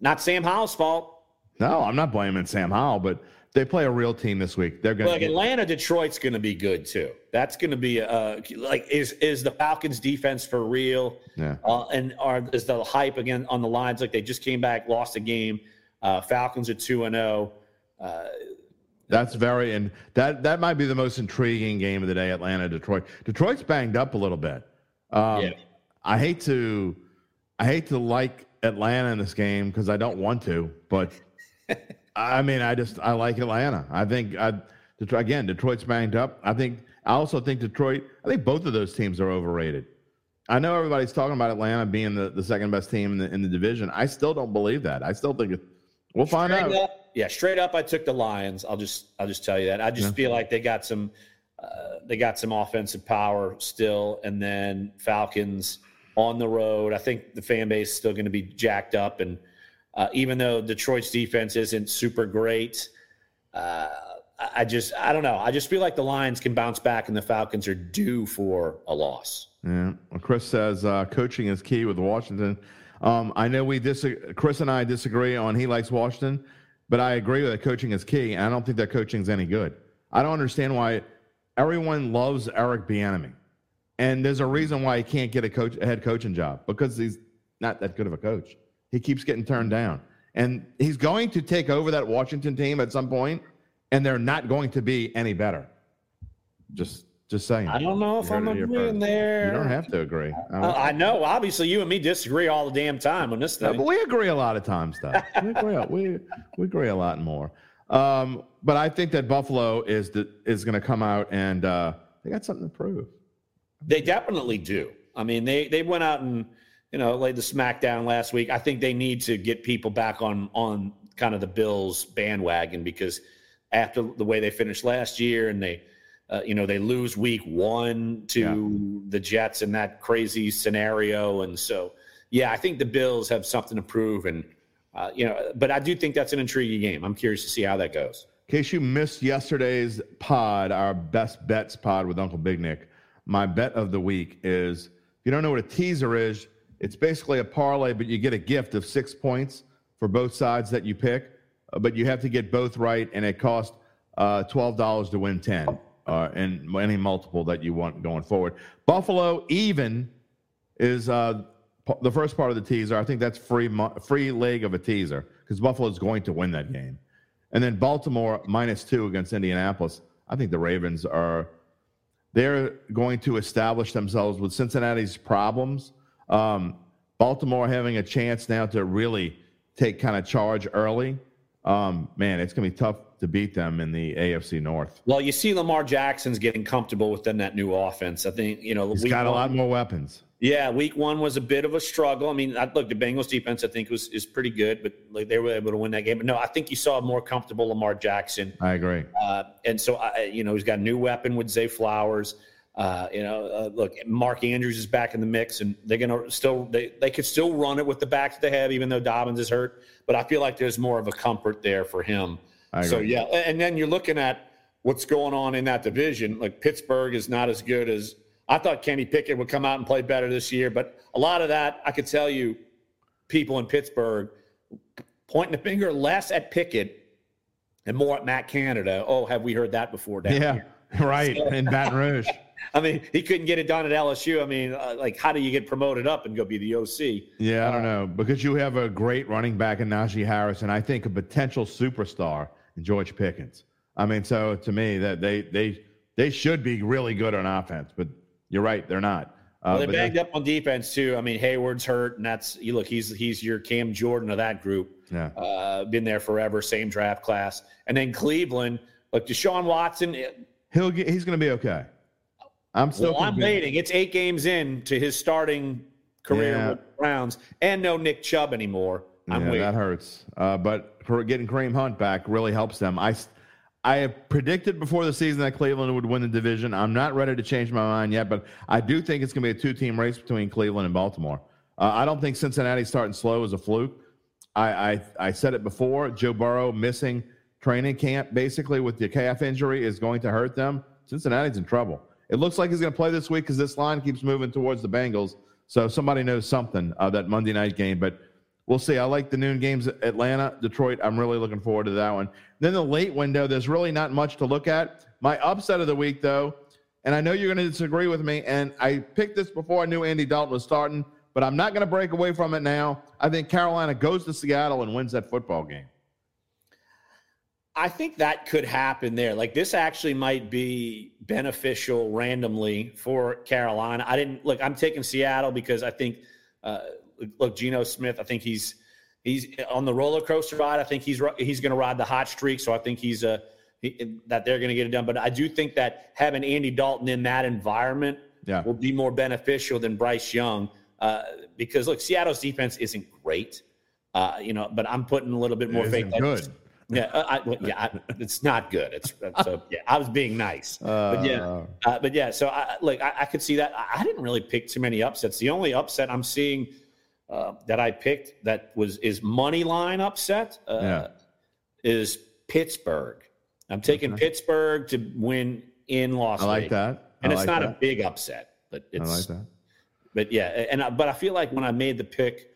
Not Sam Howell's fault. No, I'm not blaming Sam Howell, but they play a real team this week. They're going Look, like Atlanta, Detroit's going to be good too. That's going to be uh, like is is the Falcons' defense for real? Yeah. Uh, and are is the hype again on the lines? Like they just came back, lost a game. Uh, Falcons are two and zero. Uh, That's very and that that might be the most intriguing game of the day. Atlanta, Detroit. Detroit's banged up a little bit. Um, Yeah. I hate to, I hate to like Atlanta in this game because I don't want to, but I mean, I just I like Atlanta. I think I Detroit, again Detroit's banged up. I think I also think Detroit. I think both of those teams are overrated. I know everybody's talking about Atlanta being the, the second best team in the in the division. I still don't believe that. I still think we'll find straight out. up, yeah, straight up, I took the Lions. I'll just I'll just tell you that. I just Yeah. feel like they got some uh, they got some offensive power still, and then Falcons on the road. I think the fan base is still going to be jacked up, and uh, even though Detroit's defense isn't super great, uh, I just I don't know. I just feel like the Lions can bounce back, and the Falcons are due for a loss. Yeah. Well, Chris says uh, coaching is key with Washington. Um, I know we disagree. Chris and I disagree on he likes Washington, but I agree with that coaching is key. And I don't think that coaching's any good. I don't understand why everyone loves Eric Bieniemy, and there's a reason why he can't get a coach a head coaching job because he's not that good of a coach. He keeps getting turned down, and he's going to take over that Washington team at some point, and they're not going to be any better. Just, just saying. I don't know if You heard I'm agreeing there. You don't have to agree. Uh, I know. Obviously, you and me disagree all the damn time on this No, thing. but we agree a lot of times, though. We agree, we, we agree a lot more. Um, but I think that Buffalo is the, is going to come out and uh, they got something to prove. They definitely do. I mean, they they went out and you know laid the smackdown last week. I think they need to get people back on on kind of the Bills bandwagon because after the way they finished last year and they uh, you know they lose week one to the Jets in that crazy scenario, and so yeah, I think the Bills have something to prove and. Uh, you know, but I do think that's an intriguing game. I'm curious to see how that goes. In case you missed yesterday's pod, our best bets pod with Uncle Big Nick, my bet of the week is if you don't know what a teaser is, it's basically a parlay, but you get a gift of six points for both sides that you pick. Uh, but you have to get both right, and it costs uh, twelve dollars to win ten, uh, and any multiple that you want going forward. Buffalo even is uh, the first part of the teaser. I think that's free free leg of a teaser because Buffalo's going to win that game, and then Baltimore minus two against Indianapolis. I think the Ravens are they're going to establish themselves with Cincinnati's problems. Um, Baltimore having a chance now to really take kind of charge early. Um, man, it's going to be tough to beat them in the AFC North. Well, you see Lamar Jackson's getting comfortable within that new offense. I think, you know, He's got a one- lot more weapons. Yeah, week one was a bit of a struggle. I mean, I, look, the Bengals defense I think was is pretty good, but like they were able to win that game. But no, I think you saw a more comfortable Lamar Jackson, I agree. uh, and so I, you know he's got a new weapon with Zay Flowers. Uh, you know, uh, look, Mark Andrews is back in the mix, and they're gonna still they they could still run it with the backs they have, even though Dobbins is hurt. But I feel like there's more of a comfort there for him. So yeah, and then you're looking at what's going on in that division. Like Pittsburgh is not as good as I thought. Kenny Pickett would come out and play better this year, but a lot of that I could tell you, people in Pittsburgh pointing the finger less at Pickett and more at Matt Canada. Oh, have we heard that before? Down Yeah, here? right. In Baton Rouge. I mean, he couldn't get it done at LSU. I mean, uh, like, how do you get promoted up and go be the OC? Yeah, I don't know because you have a great running back in Najee Harris, and I think a potential superstar in George Pickens. I mean, so to me, that they they they should be really good on offense, but you're right, they're not. Uh, Well, they banged up on defense too. I mean, Heyward's hurt, and that's you look. He's he's your Cam Jordan of that group. Yeah. uh, been there forever. Same draft class, and then Cleveland. Look, Deshaun Watson. he'll get, he's going to be okay. I'm still. Well, I'm waiting. It's eight games in to his starting career Yeah. with the Browns, and no Nick Chubb anymore. I'm yeah, waiting. that hurts. Uh, but for getting Kareem Hunt back really helps them. I, have predicted before the season that Cleveland would win the division. I'm not ready to change my mind yet, but I do think it's going to be a two team race between Cleveland and Baltimore. Uh, I don't think Cincinnati starting slow is a fluke. I, I, I said it before. Joe Burrow missing training camp basically with the calf injury is going to hurt them. Cincinnati's in trouble. It looks like he's going to play this week because this line keeps moving towards the Bengals. So somebody knows something of that Monday night game, but we'll see. I like the noon games Atlanta, Detroit. I'm really looking forward to that one. Then the late window, there's really not much to look at. My upset of the week, though, and I know you're going to disagree with me, and I picked this before I knew Andy Dalton was starting, but I'm not going to break away from it now. I think Carolina goes to Seattle and wins that football game. I think that could happen there. Like this actually might be beneficial randomly for Carolina. I didn't look. I'm taking Seattle because I think, uh, look, Geno Smith. I think he's he's on the roller coaster ride. I think he's he's going to ride the hot streak. So I think he's a he, that they're going to get it done. But I do think that having Andy Dalton in that environment Yeah. will be more beneficial than Bryce Young uh, because look, Seattle's defense isn't great. Uh, you know, but I'm putting a little bit more faith. good. Yeah, uh, I, well, yeah, I, it's not good. It's so yeah. I was being nice, but yeah, uh, but yeah. So I like I, I could see that. I, I didn't really pick too many upsets. The only upset I'm seeing uh, that I picked that was is money line upset uh, Yeah. is Pittsburgh. I'm taking Pittsburgh to win in Las I like Vegas, that. and I it's like not that. a big upset, but I it's like that. but yeah, and I, but I feel like when I made the pick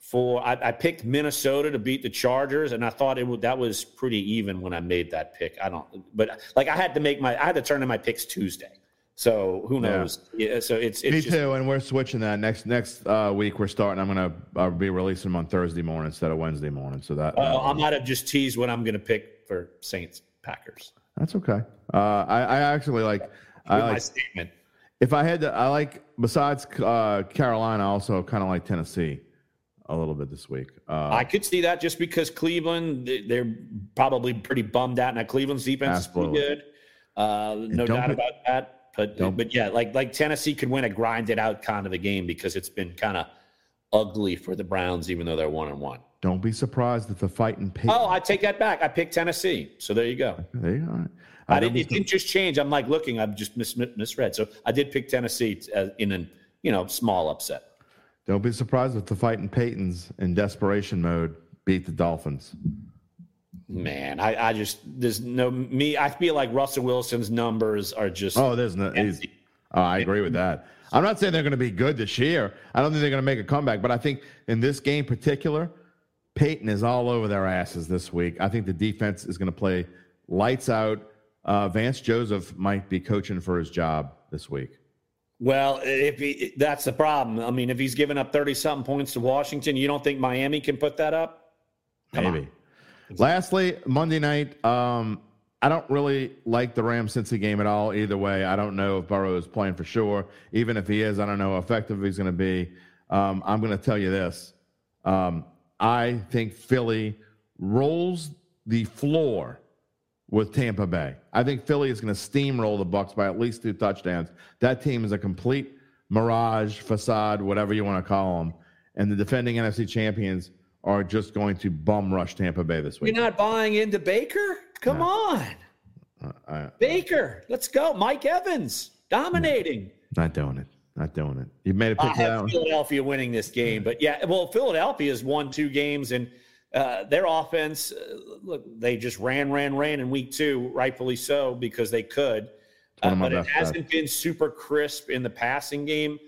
for, I, I picked Minnesota to beat the Chargers, and I thought it would that was pretty even when I made that pick. I don't, but like I had to make my, I had to turn in my picks Tuesday, so who knows? Yeah, so it's it's Me just, too, and we're switching that next next uh, week. We're starting. I'm gonna uh, be releasing them on Thursday morning instead of Wednesday morning. So that uh, I might have just teased what I'm going to pick for Saints Packers. that's okay. Uh, I, I actually like. I With my like statement. if I had to. I like besides uh, Carolina, also kind of like Tennessee a little bit this week. Uh, I could see that just because Cleveland, they- they're probably pretty bummed out. Now Cleveland's defense Absolutely. is pretty good, uh, no doubt be- about that. But but yeah, like like Tennessee could win a grinded out kind of a game because it's been kind of ugly for the Browns, even though they're one and one. don't be surprised if the fight fighting pig. Oh, I take that back. I picked Tennessee, so there you go. there you go. Right. I Uh, didn't. It didn't just change. I'm like looking. I've just mis- misread. So I did pick Tennessee t- as- in an you know small upset. Don't be surprised if the fighting Paytons in desperation mode beat the Dolphins. Man, I, I just there's no me. I feel like Russell Wilson's numbers are just Oh, there's no. Oh, I agree with that. I'm not saying they're going to be good this year. I don't think they're going to make a comeback, but I think in this game particular, Payton is all over their asses this week. I think the defense is going to play lights out. Uh, Vance Joseph might be coaching for his job this week. Well, if he, that's the problem. I mean, if he's given up 30 something points to Washington, you don't think Miami can put that up? Come Maybe. On. Lastly, Monday night, um, I don't really like the Rams Cincy game at all. Either way, I don't know if Burrow is playing for sure. Even if he is, I don't know how effective he's going to be. Um, I'm going to tell you this: um, I think Philly rolls the floor with Tampa Bay. I think Philly is going to steamroll the Bucs by at least two touchdowns. That team is a complete mirage, facade, whatever you want to call them. And the defending NFC champions are just going to bum rush Tampa Bay this week. You're not buying into Baker? Come no. on. Uh, I, Baker, let's go. Mike Evans dominating. Not doing it. Not doing it. You made a pick. I have Philadelphia winning this game, but yeah, well, Philadelphia has won two games, and uh, their offense, uh, look, they just ran, ran, ran in week two, rightfully so, because they could. Uh, but it hasn't been super crisp in the passing game,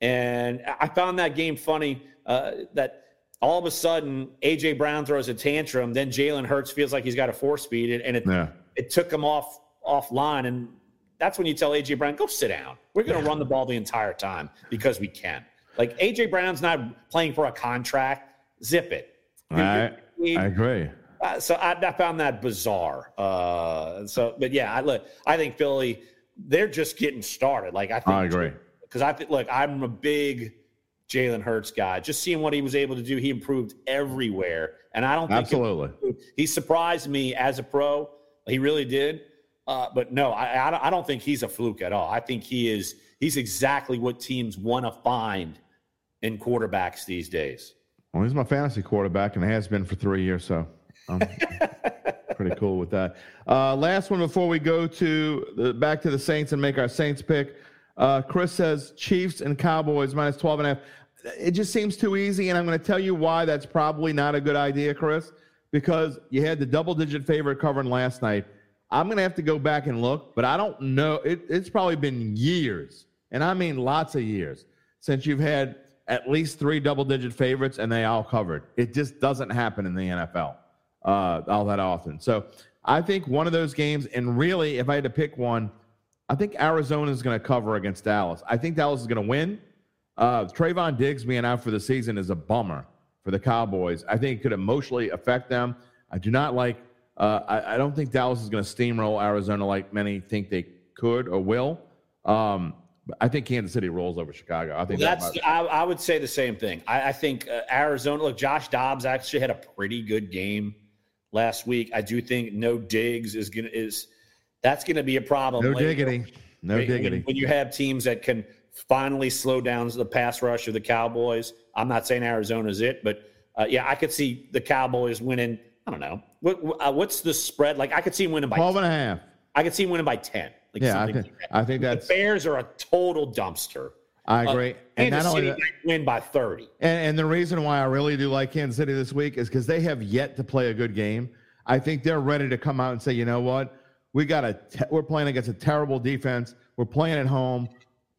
and I found that game funny. Uh, that all of a sudden AJ Brown throws a tantrum, then Jalen Hurts feels like he's got a four speed, and it yeah. it took him off offline, and that's when you tell AJ Brown, go sit down. We're going to yeah. run the ball the entire time because we can. Like AJ Brown's not playing for a contract. Zip it. I, I agree. Uh, so I, I, found that bizarre. Uh, so, but yeah, I look. I think Philly, they're just getting started. Like I think I agree because I think look, I'm a big Jalen Hurts guy. Just seeing what he was able to do, he improved everywhere. And I don't think absolutely it, he surprised me as a pro. He really did. Uh, but no, I, I don't think he's a fluke at all. I think he is. He's exactly what teams want to find in quarterbacks these days. Well, he's my fantasy quarterback and has been for three years, so I'm pretty cool with that. Uh, last one before we go to the, back to the Saints and make our Saints pick. Uh, Chris says Chiefs and Cowboys minus 12 and a half. It just seems too easy, and I'm going to tell you why that's probably not a good idea, Chris, because you had the double digit favorite covering last night. I'm going to have to go back and look, but I don't know. It, it's probably been years, and I mean lots of years, since you've had at least three double digit favorites and they all covered. It just doesn't happen in the NFL uh, all that often. So I think one of those games, and really, if I had to pick one, I think Arizona is going to cover against Dallas. I think Dallas is going to win. Uh, Trevon Diggs being out for the season is a bummer for the Cowboys. I think it could emotionally affect them. I do not like. Uh, I, I, don't think Dallas is going to steamroll Arizona like many think they could or will. Um, I think Kansas City rolls over Chicago. I think well, that's. That I, I, would say the same thing. I, I think uh, Arizona. Look, Josh Dobbs actually had a pretty good game last week. I do think no Diggs is gonna is that's gonna be a problem. No later. diggity. No when, diggity. When you have teams that can finally slow down the pass rush of the Cowboys, I'm not saying Arizona's it, but uh, yeah, I could see the Cowboys winning. I don't know what uh, what's the spread like. I could see him winning by 12 and a half. I could see him winning by 10. Like yeah, I think, I think that's the Bears are a total dumpster. I uh, agree. Uh, and Kansas City that, win by 30. And, and, the reason why I really do like Kansas City this week is because they have yet to play a good game. I think they're ready to come out and say, you know what, we got a te- we're playing against a terrible defense. We're playing at home.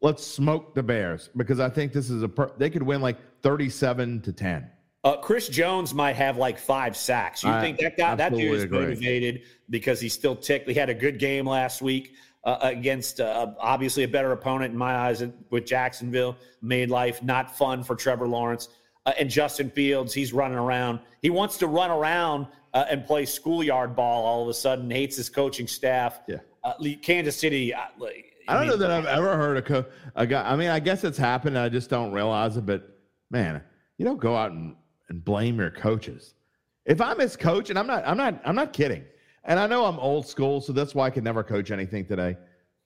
Let's smoke the Bears because I think this is a per- they could win like 37 to 10. Uh, Chris Jones might have like five sacks. You I think that guy, that dude is agree. motivated because he's still ticked. He had a good game last week uh, against uh, obviously a better opponent in my eyes with Jacksonville. Made life not fun for Trevor Lawrence uh, and Justin Fields. He's running around. He wants to run around uh, and play schoolyard ball. All of a sudden, hates his coaching staff. Yeah, uh, Kansas City. Uh, I don't mean, know that I've ever heard a, co- a guy. I mean, I guess it's happened. I just don't realize it. But man, you don't go out and, and blame your coaches. If I'm his coach, and I'm not, I'm not, I'm not kidding. And I know I'm old school, so that's why I could never coach anything today.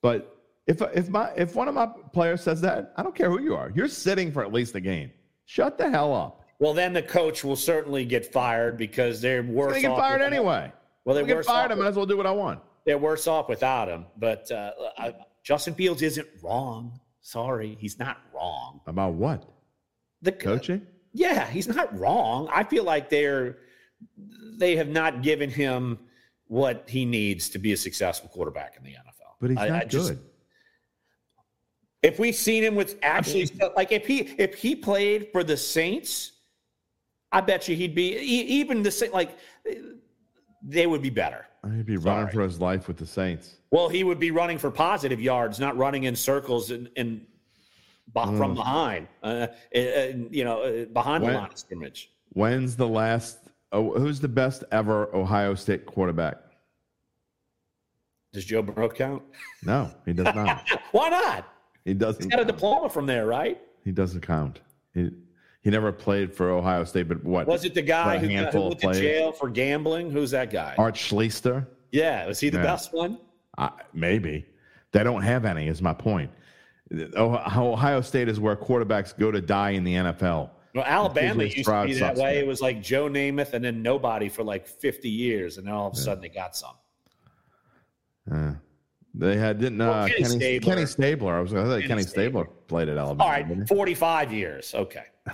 But if if my if one of my players says that, I don't care who you are. You're sitting for at least a game. Shut the hell up. Well, then the coach will certainly get fired because they're worse. They get fired anyway. Well, they get fired. I might as well do what I want. They're worse off without him. But uh, I, Justin Fields isn't wrong. Sorry, he's not wrong. About what? The coaching. Yeah, he's not wrong. I feel like they're they have not given him what he needs to be a successful quarterback in the NFL. But he's I, not I just, good. If we've seen him with actually like if he if he played for the Saints, I bet you he'd be even the same like they would be better. He'd be Sorry. running for his life with the Saints. Well, he would be running for positive yards, not running in circles and, and mm. from behind, uh, uh, you know, uh, behind when, the line of scrimmage. When's the last? Oh, who's the best ever Ohio State quarterback? Does Joe Burrow count? No, he does not. Why not? He doesn't. He's got count. a diploma from there, right? He doesn't count. He he never played for Ohio State, but what was it? The guy who, got, who went to jail for gambling? Who's that guy? Art Schlichter. Yeah, was he the yeah. best one? Uh, maybe. They don't have any. Is my point. Ohio State is where quarterbacks go to die in the NFL. Well, Alabama used to be that way. It was like Joe Namath and then nobody for like 50 years, and then all of a yeah. sudden they got some. Yeah. They had didn't well, uh, Kenny, Kenny, Stabler. Kenny Stabler. I was going to say Kenny, Kenny Stabler. Stabler played at Alabama. All right, 45 years. Okay.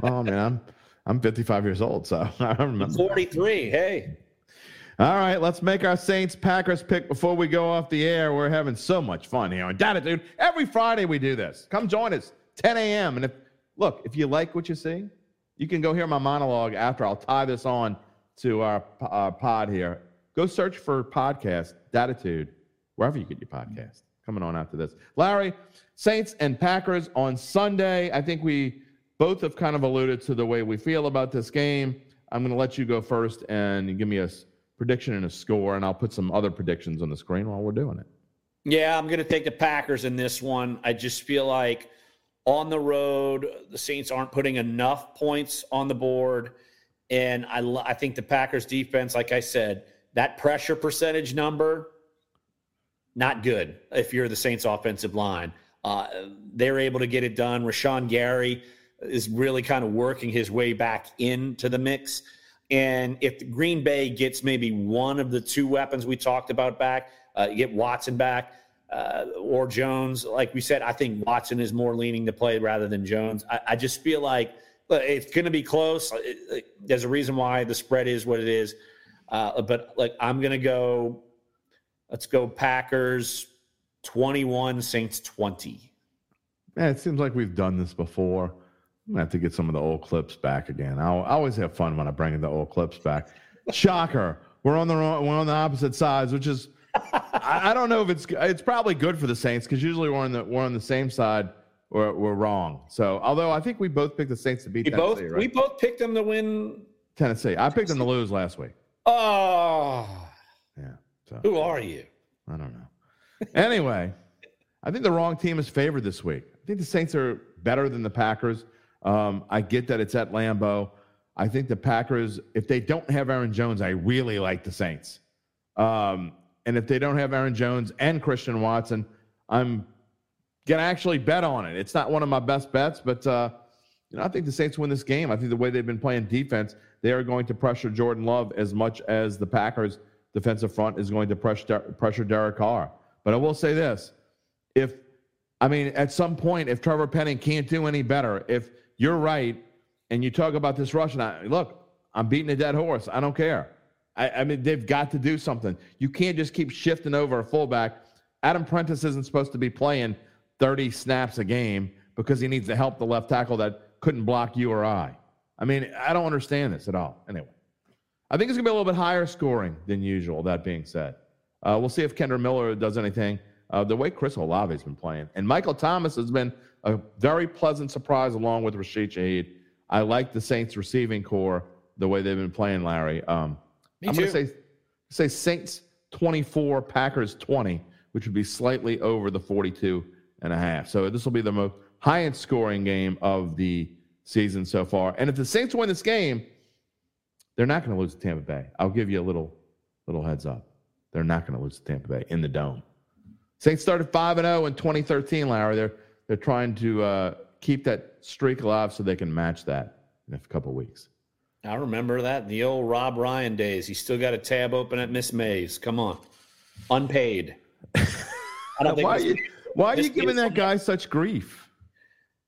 well, I mean, I'm I'm 55 years old, so I remember. 43. Hey. All right, let's make our Saints Packers pick before we go off the air. We're having so much fun here on Data Dude. Every Friday we do this. Come join us, 10 a.m. And if look, if you like what you see, you can go hear my monologue after. I'll tie this on to our, our pod here. Go search for podcast Datitude wherever you get your podcast. Coming on after this, Larry, Saints and Packers on Sunday. I think we both have kind of alluded to the way we feel about this game. I'm going to let you go first and give me a prediction and a score, and I'll put some other predictions on the screen while we're doing it. Yeah, I'm going to take the Packers in this one. I just feel like on the road, the Saints aren't putting enough points on the board. And I, I think the Packers defense, like I said, that pressure percentage number, not good if you're the Saints offensive line. Uh, they're able to get it done. Rashan Gary is really kind of working his way back into the mix. And if Green Bay gets maybe one of the two weapons we talked about back, uh, get Watson back uh, or Jones, like we said, I think Watson is more leaning to play rather than Jones. I, I just feel like it's going to be close. There's a reason why the spread is what it is. Uh, but like I'm going to go, let's go Packers 21, Saints 20. Yeah, it seems like we've done this before. I'm have to get some of the old clips back again. I'll, I always have fun when I bring the old clips back. Shocker, we're on the wrong, we're on the opposite sides, which is I, I, don't know if it's it's probably good for the Saints because usually we're on the we're on the same side or we're wrong. So although I think we both picked the Saints to beat we Tennessee, both right? we both picked them to win Tennessee. I picked them to lose last week. Oh, yeah. So, Who are you? I don't know. Anyway, I think the wrong team is favored this week. I think the Saints are better than the Packers. Um, I get that it's at Lambeau. I think the Packers, if they don't have Aaron Jones, I really like the Saints. Um, and if they don't have Aaron Jones and Christian Watson, I'm gonna actually bet on it. It's not one of my best bets, but uh, you know, I think the Saints win this game. I think the way they've been playing defense, they are going to pressure Jordan Love as much as the Packers defensive front is going to pressure pressure Derek Carr. But I will say this: if I mean, at some point, if Trevor Penning can't do any better, if you're right, and you talk about this Russian. I, look, I'm beating a dead horse. I don't care. I, I, mean, they've got to do something. You can't just keep shifting over a fullback. Adam Prentice isn't supposed to be playing 30 snaps a game because he needs to help the left tackle that couldn't block you or I. I mean, I don't understand this at all. Anyway, I think it's going to be a little bit higher scoring than usual, that being said. Uh, we'll see if Kendre Miller does anything. Uh, the way Chris Olave has been playing. And Michael Thomas has been a very pleasant surprise along with Rashid Shaheed. I like the Saints receiving corps the way they've been playing, Larry. Um, Me I'm going to say say Saints 24, Packers 20, which would be slightly over the 42 and a half. So this will be the most highest scoring game of the season so far. And if the Saints win this game, they're not going to lose to Tampa Bay. I'll give you a little little heads up. They're not going to lose to Tampa Bay in the dome. Saints started 5 and 0 in 2013, Larry. They're they're trying to uh, keep that streak alive so they can match that in a couple weeks. I remember that in the old Rob Ryan days. He still got a tab open at Miss Mays. Come on, unpaid. I don't think why, are you, why are you giving that guy such grief?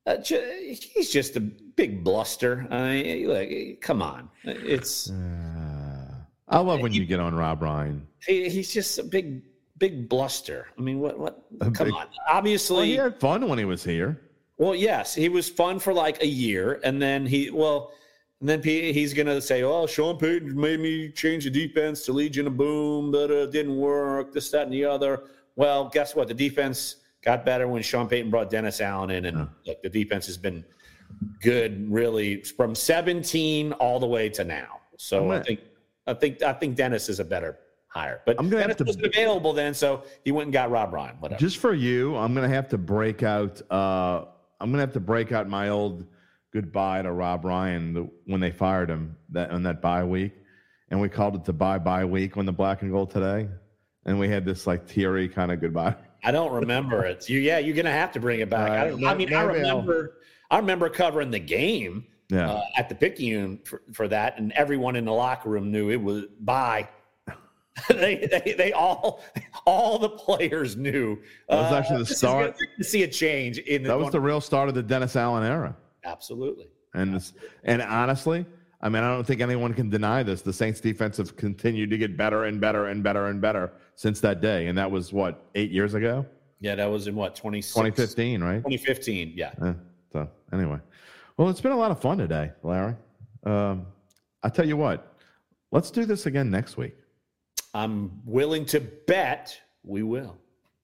Uh, he's just a big bluster. I mean, like, come on, it's. Uh, I love when he, you get on Rob Ryan. He, he's just a big big bluster. I mean, what? What? Come big- on. Obviously, Well, he had fun when he was here. Well, yes, he was fun for like a year, and then he well, and then he's gonna say, "Oh, Sean Payton made me change the defense to Legion of Boom, but it didn't work. This, that, and the other." Well, guess what? The defense got better when Sean Payton brought Dennis Allen in, and look, the defense has been good, really, from 17 all the way to now. So I think, I think, I think Dennis is a better hire, but I'm gonna have to- wasn't available then, so he went and got Rob Ryan. Whatever. Just for you, I'm gonna have to break out. Uh, I'm gonna have to break out my old goodbye to Rob Ryan the, when they fired him that on that bye week, and we called it the bye bye week on the Black and Gold today, and we had this like teary kind of goodbye. I don't remember it. You, yeah, you're gonna have to bring it back. I, don't, Uh, I mean, I maybe I'll- remember, I remember covering the game Yeah, uh, at the Picayune for, for that, and everyone in the locker room knew it was bye. they, they, they all, all the players knew. That was actually the this is start. to see a change in the. that was the real start of the Dennis Allen era. absolutely. And this, and honestly, I mean, I don't think anyone can deny this. The Saints defense have continued to get better and better and better and better since that day. And that was what, eight years ago? Yeah, that was in what 26 2015, right? 2015. Yeah, Eh, so anyway, well, it's been a lot of fun today, Larry. Um, I tell you what, let's do this again next week. I'm willing to bet we will.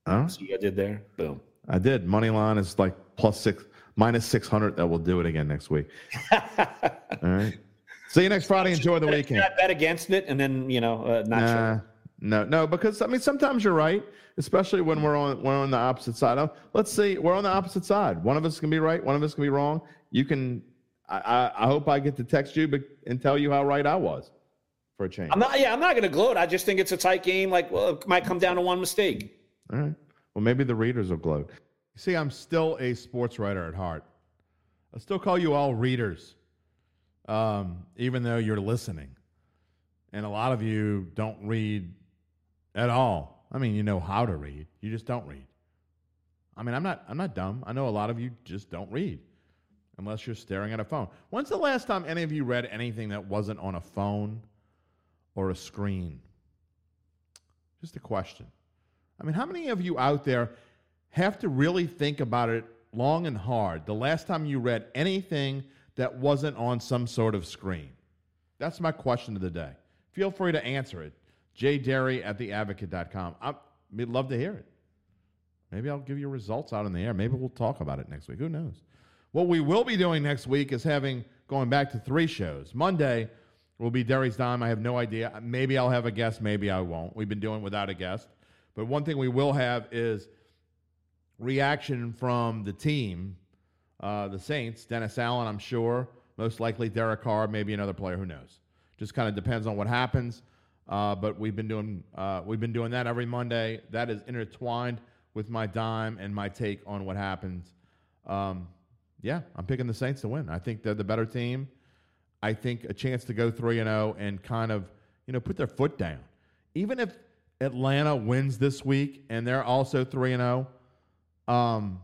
Huh? See what I did there? Boom. I did. Money line is like plus six, minus 600 that we'll do it again next week. All right. See you next Friday. Enjoy the weekend. I bet against it and then you know uh, not Nah, sure. no, no, because I mean sometimes you're right, especially when we're on we're on the opposite side. Oh, let's see, we're on the opposite side. One of us can be right, one of us can be wrong. You can. I, I, I hope I get to text you but, and tell you how right I was for a change. I'm not. Yeah, I'm not going to gloat. I just think it's a tight game. Like, well, it might come down to one mistake. All right. Well, maybe the readers will gloat. You see, I'm still a sports writer at heart. I still call you all readers, um, even though you're listening. And a lot of you don't read at all. I mean, you know how to read, you just don't read. I mean, I'm not. I'm not dumb. I know a lot of you just don't read, unless you're staring at a phone. When's the last time any of you read anything that wasn't on a phone or a screen? Just a question. I mean, how many of you out there have to really think about it long and hard the last time you read anything that wasn't on some sort of screen? That's my question of the day. Feel free to answer it. jderry at theadvocate.com. I'd love to hear it. Maybe I'll give you results out in the air. Maybe we'll talk about it next week. Who knows? What we will be doing next week is having going back to three shows. Monday will be Derry's Dime. I have no idea. Maybe I'll have a guest. Maybe I won't. We've been doing without a guest. But one thing we will have is reaction from the team, uh, the Saints. Dennis Allen, I'm sure. Most likely Derek Carr, maybe another player. Who knows? Just kind of depends on what happens. Uh, but we've been doing uh, we've been doing that every Monday. That is intertwined with my dime and my take on what happens. Um, yeah, I'm picking the Saints to win. I think they're the better team. I think a chance to go three and zero and kind of you know put their foot down. Even if Atlanta wins this week and they're also three and zero, um,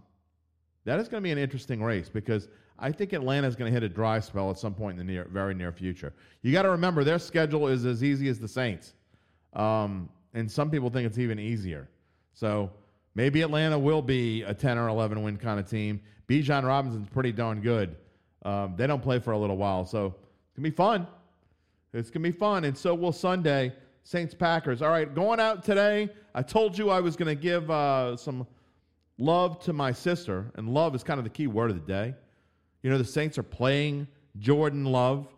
that is going to be an interesting race because I think Atlanta is going to hit a dry spell at some point in the near, very near future. You got to remember their schedule is as easy as the Saints, um, and some people think it's even easier. So maybe Atlanta will be a ten or eleven win kind of team. Bijan Robinson's pretty darn good. Um, they don't play for a little while, so gonna be fun. It's gonna be fun, and so will Sunday. Saints Packers. All right, going out today. I told you I was gonna give uh, some love to my sister, and love is kind of the key word of the day. You know, the Saints are playing Jordan Love,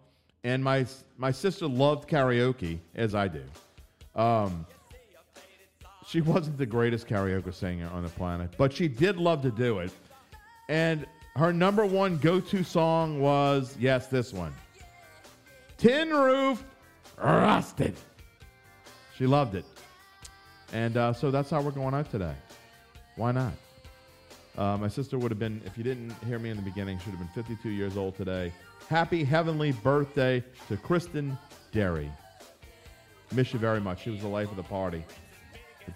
and my my sister loved karaoke as I do. Um, she wasn't the greatest karaoke singer on the planet, but she did love to do it. And her number one go-to song was yes, this one, "Tin Roof Rusted." She loved it, and uh, so that's how we're going out today. Why not? Uh, my sister would have been, if you didn't hear me in the beginning, should have been 52 years old today. Happy heavenly birthday to Kristen Derry. Miss you very much. She was the life of the party.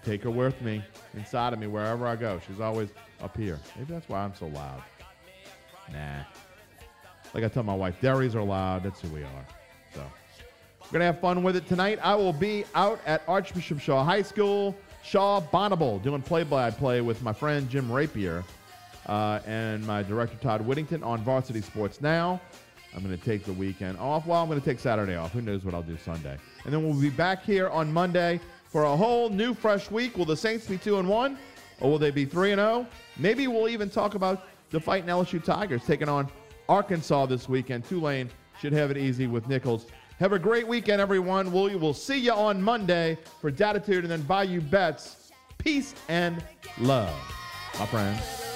Take her with me, inside of me, wherever I go. She's always up here. Maybe that's why I'm so loud. Nah. Like I tell my wife, Derrys are loud. That's who we are. So we're gonna have fun with it tonight. I will be out at Archbishop Shaw High School Shaw Bonnabel doing play-by-play with my friend Jim Rapier uh, and my director Todd Whittington on Varsity Sports Now. I'm going to take the weekend off. Well, I'm going to take Saturday off. Who knows what I'll do Sunday? And then we'll be back here on Monday for a whole new, fresh week. Will the Saints be two and one, or will they be three and zero? Maybe we'll even talk about the fighting LSU Tigers taking on Arkansas this weekend. Tulane should have it easy with Nicholls. Have a great weekend, everyone. We will see you on Monday for Datitude and then Bayou Bets. Peace and love, my friends.